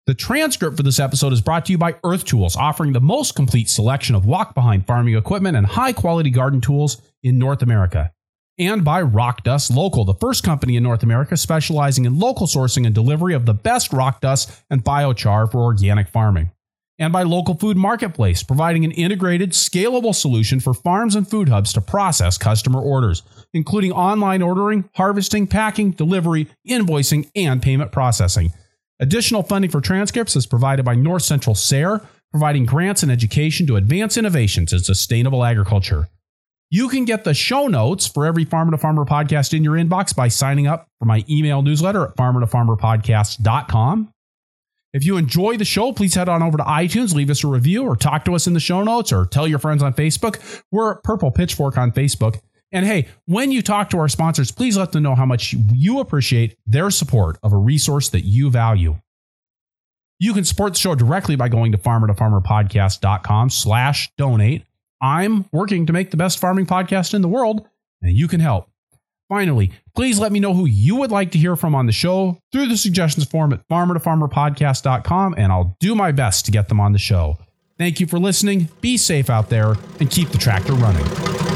S1: The transcript for this episode is brought to you by Earth Tools, offering the most complete selection of walk behind farming equipment and high quality garden tools in North America. And by Rock Dust Local, the first company in North America specializing in local sourcing and delivery of the best rock dust and biochar for organic farming and by Local Food Marketplace, providing an integrated, scalable solution for farms and food hubs to process customer orders, including online ordering, harvesting, packing, delivery, invoicing, and payment processing. Additional funding for transcripts is provided by North Central SARE, providing grants and education to advance innovations in sustainable agriculture. You can get the show notes for every Farmer to Farmer podcast in your inbox by signing up for my email newsletter at farmertofarmerpodcast.com. If you enjoy the show, please head on over to iTunes, leave us a review, or talk to us in the show notes, or tell your friends on Facebook. We're Purple Pitchfork on Facebook. And hey, when you talk to our sponsors, please let them know how much you appreciate their support of a resource that you value. You can support the show directly by going to farmertofarmerpodcast.com slash donate. I'm working to make the best farming podcast in the world, and you can help. Finally, please let me know who you would like to hear from on the show through the suggestions form at farmertofarmerpodcast.com, and I'll do my best to get them on the show. Thank you for listening. Be safe out there and keep the tractor running.